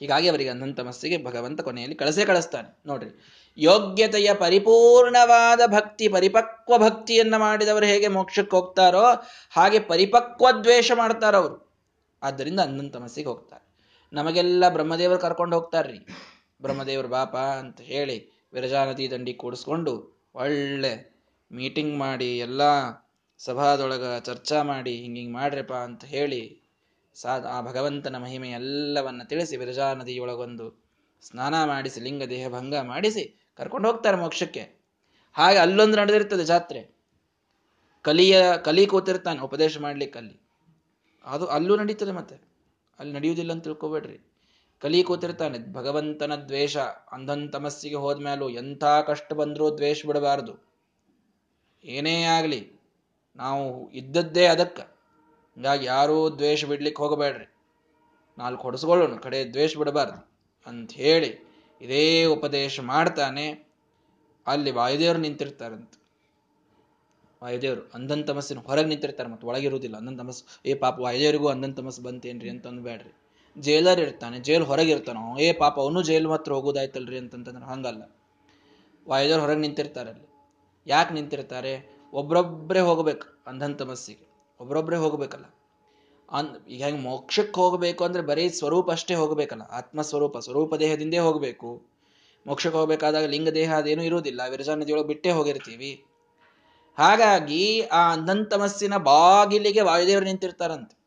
ಹೀಗಾಗಿ ಅವರಿಗೆ ಅಂಧಂತಮಸ್ಸಿಗೆ ಭಗವಂತ ಕೊನೆಯಲ್ಲಿ ಕಳಸೇ ಕಳಿಸ್ತಾನೆ. ನೋಡ್ರಿ ಯೋಗ್ಯತೆಯ ಪರಿಪೂರ್ಣವಾದ ಭಕ್ತಿ, ಪರಿಪಕ್ವ ಭಕ್ತಿಯನ್ನ ಮಾಡಿದವರು ಹೇಗೆ ಮೋಕ್ಷಕ್ಕೆ ಹೋಗ್ತಾರೋ ಹಾಗೆ ಪರಿಪಕ್ವ ದ್ವೇಷ ಮಾಡ್ತಾರವರು ಆದ್ದರಿಂದ ತಮಸ್ಸಿಗೆ ಹೋಗ್ತಾರೆ. ನಮಗೆಲ್ಲ ಬ್ರಹ್ಮದೇವರು ಕರ್ಕೊಂಡು ಹೋಗ್ತಾರ್ರಿ. ಬ್ರಹ್ಮದೇವರು ಬಾಪ ಅಂತ ಹೇಳಿ ವಿರಜಾನದಿ ದಂಡಿ ಕೂಡಿಸ್ಕೊಂಡು ಒಳ್ಳೆ ಮೀಟಿಂಗ್ ಮಾಡಿ, ಎಲ್ಲ ಸಭಾದೊಳಗ ಚರ್ಚಾ ಮಾಡಿ, ಹಿಂಗಿಂಗ್ ಮಾಡ್ರಪ್ಪ ಅಂತ ಹೇಳಿ ಸಾ ಆ ಭಗವಂತನ ಮಹಿಮೆ ಎಲ್ಲವನ್ನ ತಿಳಿಸಿ ವಿರಜಾ ನದಿಯೊಳಗೊಂದು ಸ್ನಾನ ಮಾಡಿಸಿ ಲಿಂಗ ದೇಹ ಭಂಗ ಮಾಡಿಸಿ ಕರ್ಕೊಂಡು ಹೋಗ್ತಾರೆ ಮೋಕ್ಷಕ್ಕೆ. ಹಾಗೆ ಅಲ್ಲೊಂದು ನಡೆದಿರ್ತದೆ ಜಾತ್ರೆ. ಕಲಿಯ, ಕಲಿ ಕೂತಿರ್ತಾನೆ ಉಪದೇಶ ಮಾಡ್ಲಿಕ್ಕೆ ಅಲ್ಲಿ ಅದು ಅಲ್ಲೂ ನಡೀತದೆ ಮತ್ತೆ. ಅಲ್ಲಿ ನಡೆಯುವುದಿಲ್ಲ ಅಂತ ತಿಳ್ಕೊಬೇಡ್ರಿ. ಕಲಿ ಕೂತಿರ್ತಾನೆ, ಭಗವಂತನ ದ್ವೇಷ, ಅಂಧನ್ ತಮಸ್ಸಿಗೆ ಹೋದ್ಮೇಲೂ ಎಂಥ ಕಷ್ಟ ಬಂದರೂ ದ್ವೇಷ ಬಿಡಬಾರದು. ಏನೇ ಆಗಲಿ, ನಾವು ಇದ್ದದ್ದೇ ಅದಕ್ಕೆ. ಹಿಂಗಾಗಿ ಯಾರೂ ದ್ವೇಷ ಬಿಡ್ಲಿಕ್ಕೆ ಹೋಗಬೇಡ್ರಿ. ನಾಲ್ಕು ಹೊಡೆಸ್ಕೊಳ್ಳೋಣ, ಕಡೆ ದ್ವೇಷ ಬಿಡಬಾರ್ದು ಅಂತ ಹೇಳಿ ಇದೇ ಉಪದೇಶ ಮಾಡ್ತಾನೆ, ಅಲ್ಲಿ ವಾಯುದೇವರು ನಿಂತಿರ್ತಾರಂತ. ವಾಯುದೇವರು ಅಂಧನ್ ತಮಸ್ಸಿನ ಹೊರಗೆ ನಿಂತಿರ್ತಾರೆ ಮತ್ತೆ ಒಳಗಿರುವುದಿಲ್ಲ ಅಂಧನ್ ತಮಸ್ಸು, ಏ ಪಾಪ ವಾಯುದೇವರಿಗೂ ಅಂಧನ್ ತಮಸ್ಸು ಬಂತೇನ್ರಿ ಅಂತ ಬೇಡ್ರಿ. ಜೈಲರ್ ಇರ್ತಾನೆ, ಜೈಲ್ ಹೊರಗೆ ಇರ್ತಾನ, ಏ ಪಾಪ ಅವನು ಜೈಲ್ ಮಾತ್ರ ಹೋಗೋದಾಯ್ತಲ್ರಿ ಅಂತಂತಂದ್ರೆ ಹಂಗಲ್ಲ. ವಾಯುದೇವ್ರು ಹೊರಗೆ ನಿಂತಿರ್ತಾರೆ ಅಲ್ಲಿ. ಯಾಕೆ ನಿಂತಿರ್ತಾರೆ? ಒಬ್ರೊಬ್ಬರೇ ಹೋಗ್ಬೇಕು ಅಂಧನ್ ತಮಸ್ಸಿಗೆ. ಒಬ್ರೊಬ್ಬರೇ ಹೋಗ್ಬೇಕಲ್ಲ. ಅನ್, ಈಗ ಹೆಂಗೆ ಮೋಕ್ಷಕ್ಕೆ ಹೋಗಬೇಕು ಅಂದ್ರೆ ಬರೀ ಸ್ವರೂಪ ಅಷ್ಟೇ ಹೋಗಬೇಕಲ್ಲ. ಆತ್ಮ ಸ್ವರೂಪ ಸ್ವರೂಪ ದೇಹದಿಂದೇ ಹೋಗಬೇಕು. ಮೋಕ್ಷಕ್ಕೆ ಹೋಗಬೇಕಾದಾಗ ಲಿಂಗ ದೇಹ ಅದೇನೂ ಇರುವುದಿಲ್ಲ. ವಿರಜಾ ನದಿಯೊಳಗೆ ಬಿಟ್ಟೇ ಹೋಗಿರ್ತೀವಿ. ಹಾಗಾಗಿ ಆ ಅನಂತಮಸ್ಸಿನ ಬಾಗಿಲಿಗೆ ವಾಯುದೇವರು ನಿಂತಿರ್ತಾರಂತೆ.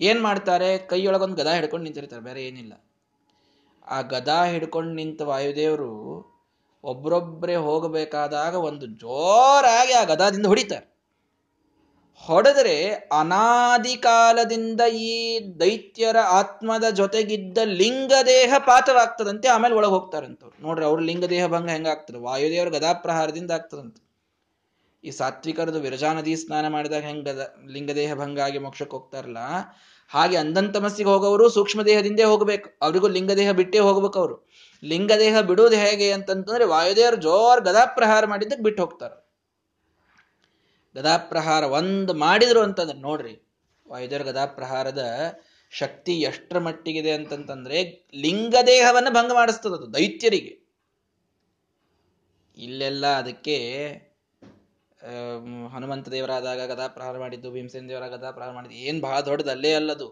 ಏನ್ ಮಾಡ್ತಾರೆ? ಕೈಯೊಳಗೊಂದು ಗದಾ ಹಿಡ್ಕೊಂಡು ನಿಂತಿರ್ತಾರೆ, ಬೇರೆ ಏನಿಲ್ಲ. ಆ ಗದಾ ಹಿಡ್ಕೊಂಡು ನಿಂತ ವಾಯುದೇವರು ಒಬ್ರೊಬ್ರೆ ಹೋಗಬೇಕಾದಾಗ ಒಂದು ಜೋರಾಗಿ ಆ ಗದಾದಿಂದ ಹೊಡಿತಾರೆ. ಹೊಡೆದರೆ ಅನಾದಿ ಕಾಲದಿಂದ ಈ ದೈತ್ಯರ ಆತ್ಮದ ಜೊತೆಗಿದ್ದ ಲಿಂಗದೇಹ ಪಾತವಾಗ್ತದಂತೆ ಆಮೇಲೆ ಒಳಗೆ ಹೋಗ್ತಾರಂತವ್ರು ನೋಡ್ರಿ ಅವ್ರ ಲಿಂಗದೇಹ ಭಂಗ ಹೆಂಗಾಗ್ತದೆ ವಾಯುದೇವರ ಗದಾಪ್ರಹಾರದಿಂದ ಆಗ್ತದಂತೆ. ಈ ಸಾತ್ವಿಕರದು ವಿರಜಾ ನದಿ ಸ್ನಾನ ಮಾಡಿದಾಗ ಹೆಂಗ ಗದ, ಲಿಂಗದೇಹ ಭಂಗ ಆಗಿ ಮೋಕ್ಷಕ್ಕೆ ಹೋಗ್ತಾರಲ್ಲ, ಹಾಗೆ ಅಂಧಂತಮಸ್ಸಿಗೆ ಹೋಗೋರು ಸೂಕ್ಷ್ಮ ದೇಹದಿಂದೇ ಹೋಗ್ಬೇಕು. ಅವರಿಗೂ ಲಿಂಗದೇಹ ಬಿಟ್ಟೇ ಹೋಗ್ಬೇಕು ಅವರು. ಲಿಂಗದೇಹ ಬಿಡುವುದು ಹೇಗೆ ಅಂತಂತಂದ್ರೆ ವಾಯುದೇವರು ಜೋರ್ ಗದಾಪ್ರಹಾರ ಮಾಡಿದ್ದಕ್ಕೆ ಬಿಟ್ಟು ಹೋಗ್ತಾರೆ. ಗದಾಪ್ರಹಾರ ಒಂದು ಮಾಡಿದ್ರು ಅಂತಂದ್ರೆ, ನೋಡ್ರಿ, ವಾಯುದೇವರ ಗದಾಪ್ರಹಾರದ ಶಕ್ತಿ ಎಷ್ಟರ ಮಟ್ಟಿಗಿದೆ ಅಂತಂತಂದ್ರೆ ಲಿಂಗದೇಹವನ್ನು ಭಂಗ ಮಾಡಿಸ್ತದದು ದೈತ್ಯರಿಗೆ. ಇಲ್ಲೆಲ್ಲ ಅದಕ್ಕೆ ಹನುಮಂತ ದೇವರಾದಾಗ ಗದಾಪ್ರಹಾರ ಮಾಡಿದ್ದು, ಭೀಮಸೇನ ದೇವರ ಗದಾ ಪ್ರಹಾರ ಮಾಡಿದ್ದು, ಏನ್ ಬಹಳ ದೊಡ್ಡದಲ್ಲೇ ಅಲ್ಲದು.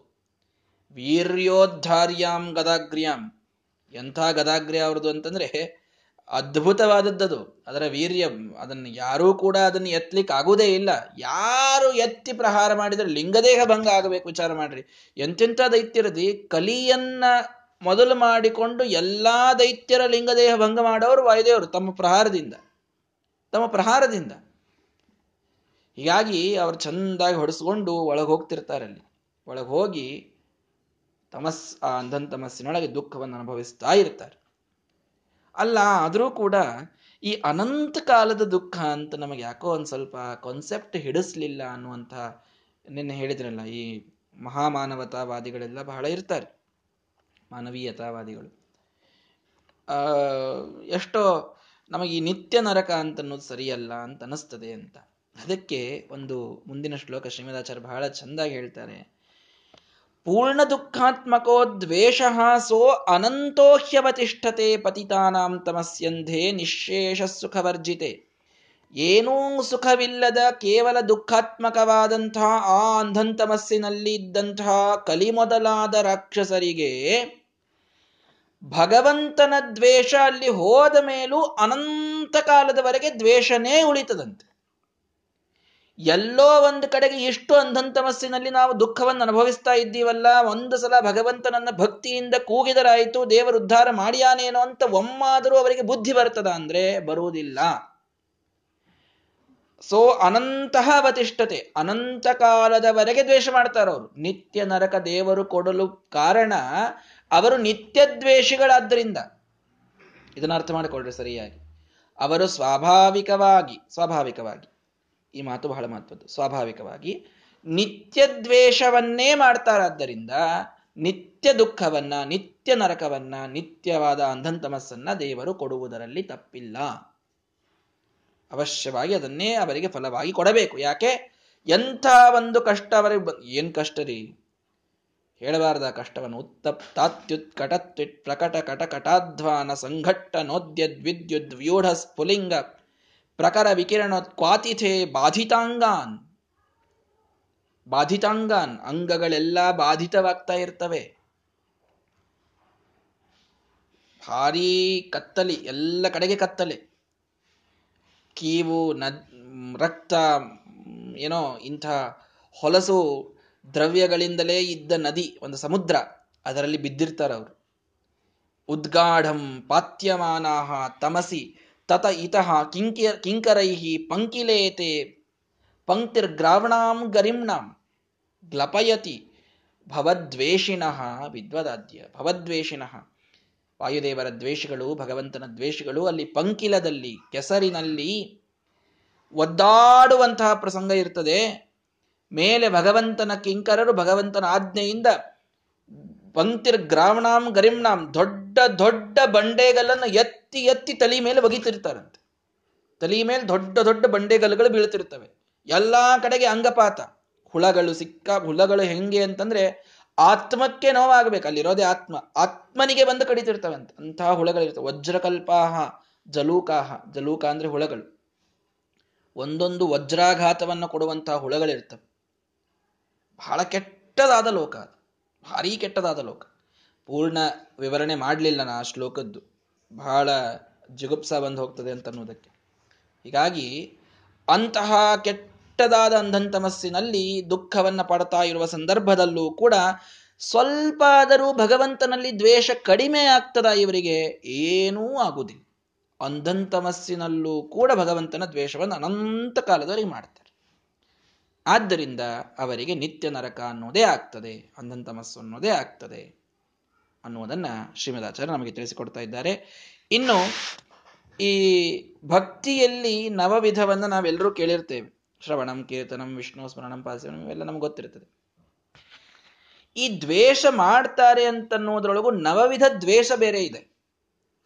ವೀರ್ಯೋದ್ಧಾರ್ಯಾಂ ಗದಾಗ್ರ್ಯಾಂ. ಎಂಥ ಗದಾಗ್ರ್ಯ ಅವ್ರದ್ದು ಅಂತಂದ್ರೆ ಅದ್ಭುತವಾದದ್ದದು. ಅದರ ವೀರ್ಯ, ಅದನ್ನು ಯಾರೂ ಕೂಡ ಅದನ್ನು ಎತ್ತಲಿಕ್ಕೆ ಆಗುವುದೇ ಇಲ್ಲ. ಯಾರು ಎತ್ತಿ ಪ್ರಹಾರ ಮಾಡಿದರೆ ಲಿಂಗದೇಹ ಭಂಗ ಆಗಬೇಕು, ವಿಚಾರ ಮಾಡ್ರಿ. ಎಂತೆಂಥ ದೈತ್ಯರದಿ, ಕಲಿಯನ್ನ ಮೊದಲು ಮಾಡಿಕೊಂಡು ಎಲ್ಲಾ ದೈತ್ಯರ ಲಿಂಗದೇಹ ಭಂಗ ಮಾಡೋರು ವಾಯುದೇವರು, ತಮ್ಮ ಪ್ರಹಾರದಿಂದ. ತಮ್ಮ ಪ್ರಹಾರದಿಂದ. ಹೀಗಾಗಿ ಅವರು ಚಂದಾಗಿ ಹೊಡೆಸ್ಕೊಂಡು ಒಳಗೆ ಹೋಗ್ತಿರ್ತಾರೆ ಅಲ್ಲಿ. ಒಳಗೆ ಹೋಗಿ ತಮಸ್, ಆ ಅಂಧನ್ ತಮಸ್ಸಿನೊಳಗೆ ದುಃಖವನ್ನು ಅನುಭವಿಸ್ತಾ ಇರ್ತಾರೆ. ಅಲ್ಲ, ಆದರೂ ಕೂಡ ಈ ಅನಂತ ಕಾಲದ ದುಃಖ ಅಂತ ನಮಗೆ ಯಾಕೋ ಒಂದು ಸ್ವಲ್ಪ ಕಾನ್ಸೆಪ್ಟ್ ಹಿಡಿಸ್ಲಿಲ್ಲ ಅನ್ನುವಂಥ ನಿನ್ನೆ ಹೇಳಿದ್ರಲ್ಲ, ಈ ಮಹಾಮಾನವತಾವಾದಿಗಳೆಲ್ಲ ಬಹಳ ಇರ್ತಾರೆ, ಮಾನವೀಯತಾವಾದಿಗಳು. ಎಷ್ಟೋ ನಮಗೆ ಈ ನಿತ್ಯ ನರಕ ಅಂತ ಅನ್ನೋದು ಸರಿಯಲ್ಲ ಅಂತ ಅನಿಸ್ತದೆ ಅಂತ. ಅದಕ್ಕೆ ಒಂದು ಮುಂದಿನ ಶ್ಲೋಕ ಶ್ರೀಮದಾಚಾರ್ಯ ಬಹಳ ಚಂದಾಗಿ ಹೇಳ್ತಾರೆ. ಪೂರ್ಣ ದುಃಖಾತ್ಮಕೋ ದ್ವೇಷ ಸೋ ಅನಂತೋಹ್ಯವತಿಷ್ಠತೆ ಪತಿತಾನಾಂ ತಮಸ್ಯಂಧೆ ನಿಶೇಷ ಸುಖವರ್ಜಿತೆ. ಏನೂ ಸುಖವಿಲ್ಲದ ಕೇವಲ ದುಃಖಾತ್ಮಕವಾದಂತಹ ಆ ಅಂಧಂತಮಸ್ಸಿನಲ್ಲಿ ಇದ್ದಂತಹ ಕಲಿಮೊದಲಾದ ರಾಕ್ಷಸರಿಗೆ ಭಗವಂತನ ದ್ವೇಷ ಅಲ್ಲಿ ಹೋದ ಮೇಲೂ ಅನಂತ ಕಾಲದವರೆಗೆ ದ್ವೇಷನೇ ಉಳಿತದಂತೆ. ಎಲ್ಲೋ ಒಂದು ಕಡೆಗೆ ಇಷ್ಟು ಅಂಧಂತಮಸ್ಸಿನಲ್ಲಿ ನಾವು ದುಃಖವನ್ನು ಅನುಭವಿಸ್ತಾ ಇದ್ದೀವಲ್ಲ, ಒಂದು ಸಲ ಭಗವಂತನನ್ನ ಭಕ್ತಿಯಿಂದ ಕೂಗಿದರಾಯಿತು ದೇವರು ಉದ್ಧಾರ ಮಾಡಿಯಾನೇನೋ ಅಂತ ಒಮ್ಮಾದರೂ ಅವರಿಗೆ ಬುದ್ಧಿ ಬರ್ತದ ಅಂದ್ರೆ ಬರುವುದಿಲ್ಲ. ಸೊ ಅನಂತಹ ಅವತಿಷ್ಠತೆ, ಅನಂತ ಕಾಲದವರೆಗೆ ದ್ವೇಷ ಮಾಡ್ತಾರ ಅವರು. ನಿತ್ಯ ನರಕ ದೇವರು ಕೊಡಲು ಕಾರಣ ಅವರು ನಿತ್ಯ ದ್ವೇಷಿಗಳಾದ್ದರಿಂದ ಇದನ್ನ ಅರ್ಥ ಮಾಡಿಕೊಳ್ಳ್ರಿ ಸರಿಯಾಗಿ. ಅವರು ಸ್ವಾಭಾವಿಕವಾಗಿ ಸ್ವಾಭಾವಿಕವಾಗಿ. ಈ ಮಾತು ಬಹಳ ಮಹತ್ವದ್ದು. ಸ್ವಾಭಾವಿಕವಾಗಿ ನಿತ್ಯ ದ್ವೇಷವನ್ನೇ ಮಾಡ್ತಾರಾದ್ದರಿಂದ ನಿತ್ಯ ದುಃಖವನ್ನ, ನಿತ್ಯ ನರಕವನ್ನ, ನಿತ್ಯವಾದ ಅಂಧಂತಮಸ್ಸನ್ನ ದೇವರು ಕೊಡುವುದರಲ್ಲಿ ತಪ್ಪಿಲ್ಲ. ಅವಶ್ಯವಾಗಿ ಅದನ್ನೇ ಅವರಿಗೆ ಫಲವಾಗಿ ಕೊಡಬೇಕು. ಯಾಕೆ? ಎಂಥ ಒಂದು ಕಷ್ಟ ಅವರಿಗೆ ಏನ್ ಕಷ್ಟ ರೀ ಹೇಳಬಾರದ ಕಷ್ಟವನ್ನು. ಉತ್ತಪ್ತಾತ್ಯುತ್ ಕಟತ್ವಿಟ್ ಪ್ರಕಟ ಕಟ ಕಟಾಧ್ವಾನ ಸಂಘಟ್ಟ ನೋದ್ಯದ್ ವಿದ್ಯುದ್ ವ್ಯೂಢ ಸ್ಫುಲಿಂಗ ಪ್ರಕರ ವಿಕಿರಣ ಕ್ವಾತಿಥೆ ಬಾಧಿತಾಂಗಾನ್. ಬಾಧಿತಾಂಗಾನ್, ಅಂಗಗಳೆಲ್ಲ ಬಾಧಿತವಾಗ್ತಾ ಇರ್ತವೆ. ಭಾರೀ ಕತ್ತಲಿ, ಎಲ್ಲ ಕಡೆಗೆ ಕತ್ತಲೆ. ಕೀವು, ನದ್, ರಕ್ತ, ಏನೋ ಇಂಥ ಹೊಲಸು ದ್ರವ್ಯಗಳಿಂದಲೇ ಇದ್ದ ನದಿ, ಒಂದು ಸಮುದ್ರ, ಅದರಲ್ಲಿ ಬಿದ್ದಿರ್ತಾರೆ ಅವರು ಉದ್ಗಾಢಂ ಪಾತ್ಯಮಾನಾಹ ತಮಸಿ ತತ ಇತಃ ಕಿಂಕಿಯ ಪಂಕಿಲೇತೆ ಪಂಕ್ತಿರ್ಗ್ರಾವಣಾಂ ಗರಿಮ್ನಾಂ ಗ್ಲಪಯತಿ ಭವದ್ವೇಷಿಣಃ ವಿದ್ವದಾದ್ಯ ಭವದ್ವೇಷಿಣಃ ವಾಯುದೇವರ ದ್ವೇಷಗಳು, ಭಗವಂತನ ದ್ವೇಷಗಳು ಅಲ್ಲಿ ಪಂಕಿಲದಲ್ಲಿ, ಕೆಸರಿನಲ್ಲಿ ಒದ್ದಾಡುವಂತಹ ಪ್ರಸಂಗ ಇರ್ತದೆ. ಮೇಲೆ ಭಗವಂತನ ಕಿಂಕರರು ಭಗವಂತನ ಆಜ್ಞೆಯಿಂದ ಪಂಕ್ತಿರ್ ಗ್ರಾವಣಾಂ ಗರಿಮ್ನಾಂ ದೊಡ್ಡ ದೊಡ್ಡ ಬಂಡೆಗಳನ್ನು ಎತ್ತಿ ಎತ್ತಿ ತಲೆ ಮೇಲೆ ಒಗಿತಿರ್ತಾರಂತೆ. ತಲೆ ಮೇಲೆ ದೊಡ್ಡ ದೊಡ್ಡ ಬಂಡೆಗಲ್ಲುಗಳು ಬೀಳ್ತಿರ್ತವೆ. ಎಲ್ಲಾ ಕಡೆಗೆ ಅಂಗಪಾತ. ಹುಳಗಳು ಸಿಕ್ಕ ಹುಳಗಳು ಹೆಂಗೆ ಅಂತಂದ್ರೆ ಆತ್ಮಕ್ಕೆ ನೋವಾಗಬೇಕು. ಅಲ್ಲಿರೋದೇ ಆತ್ಮ. ಆತ್ಮನಿಗೆ ಬಂದು ಕಡಿತಿರ್ತವಂತೆ. ಅಂತಹ ಹುಳಗಳಿರ್ತವೆ ವಜ್ರಕಲ್ಪಾಹ, ಜಲೂಕಾಹ. ಜಲೂಕ ಅಂದ್ರೆ ಹುಳಗಳು. ಒಂದೊಂದು ವಜ್ರಾಘಾತವನ್ನು ಕೊಡುವಂತಹ ಹುಳಗಳಿರ್ತವೆ. ಬಹಳ ಕೆಟ್ಟದಾದ ಲೋಕ ಅದು. ಭಾರಿ ಕೆಟ್ಟದಾದ ಲೋಕ. ಪೂರ್ಣ ವಿವರಣೆ ಮಾಡಲಿಲ್ಲ ನಾ ಆ ಶ್ಲೋಕದ್ದು. ಬಹಳ ಜಿಗುಪ್ಸ ಬಂದು ಹೋಗ್ತದೆ ಅಂತ ಅನ್ನೋದಕ್ಕೆ ಹೀಗಾಗಿ ಅಂತಹ ಕೆಟ್ಟದಾದ ಅಂಧಂತಮಸ್ಸಿನಲ್ಲಿ ದುಃಖವನ್ನು ಪಡ್ತಾ ಇರುವ ಸಂದರ್ಭದಲ್ಲೂ ಕೂಡ ಸ್ವಲ್ಪ ಆದರೂ ಭಗವಂತನಲ್ಲಿ ದ್ವೇಷ ಕಡಿಮೆ ಆಗ್ತದ ಇವರಿಗೆ ಏನೂ ಆಗುವುದಿಲ್ಲ. ಅಂಧಂತಮಸ್ಸಿನಲ್ಲೂ ಕೂಡ ಭಗವಂತನ ದ್ವೇಷವನ್ನು ಅನಂತ ಕಾಲದವರೆಗೆ ಮಾಡ್ತಾರೆ. ಆದ್ದರಿಂದ ಅವರಿಗೆ ನಿತ್ಯ ನರಕ ಅನ್ನೋದೇ ಆಗ್ತದೆ, ಅಂಧಂತಮಸ್ಸು ಅನ್ನೋದೇ ಆಗ್ತದೆ. ಅನ್ನುವುದನ್ನ ಶ್ರೀಮದಾಚಾರ್ಯ ನಮಗೆ ತಿಳಿಸಿಕೊಡ್ತಾ ಇದ್ದಾರೆ. ಇನ್ನು ಈ ಭಕ್ತಿಯಲ್ಲಿ ನವವಿಧವನ್ನು ನಾವೆಲ್ಲರೂ ಕೇಳಿರ್ತೇವೆ. ಶ್ರವಣಂ, ಕೀರ್ತನಂ, ವಿಷ್ಣು, ಸ್ಮರಣಂ ಪಾಸನಂ ಇವೆಲ್ಲ ನಮ್ಗೆ ಗೊತ್ತಿರ್ತದೆ ಈ ದ್ವೇಷ ಮಾಡ್ತಾರೆ ಅಂತನ್ನೋದ್ರೊಳಗು ನವವಿಧ ದ್ವೇಷ ಬೇರೆ ಇದೆ.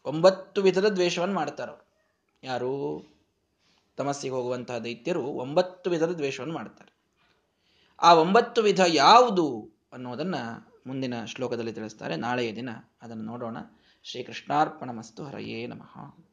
ಒಂಬತ್ತು ವಿಧದ ದ್ವೇಷವನ್ನು ಮಾಡ್ತಾರೆ ಯಾರು? ತಮಸ್ಸಿಗೆ ಹೋಗುವಂತಹ ದೈತ್ಯರು ಒಂಬತ್ತು ವಿಧದ ದ್ವೇಷವನ್ನು ಮಾಡ್ತಾರೆ. ಆ ಒಂಬತ್ತು ವಿಧ ಯಾವುದು ಅನ್ನೋದನ್ನ ಮುಂದಿನ ಶ್ಲೋಕದಲ್ಲಿ ತಿಳಿಸ್ತಾರೆ. ನಾಳೆಯ ದಿನ ಅದನ್ನು ನೋಡೋಣ. ಶ್ರೀಕೃಷ್ಣಾರ್ಪಣ ಮಸ್ತು ಹರಯೇ ನಮಃ.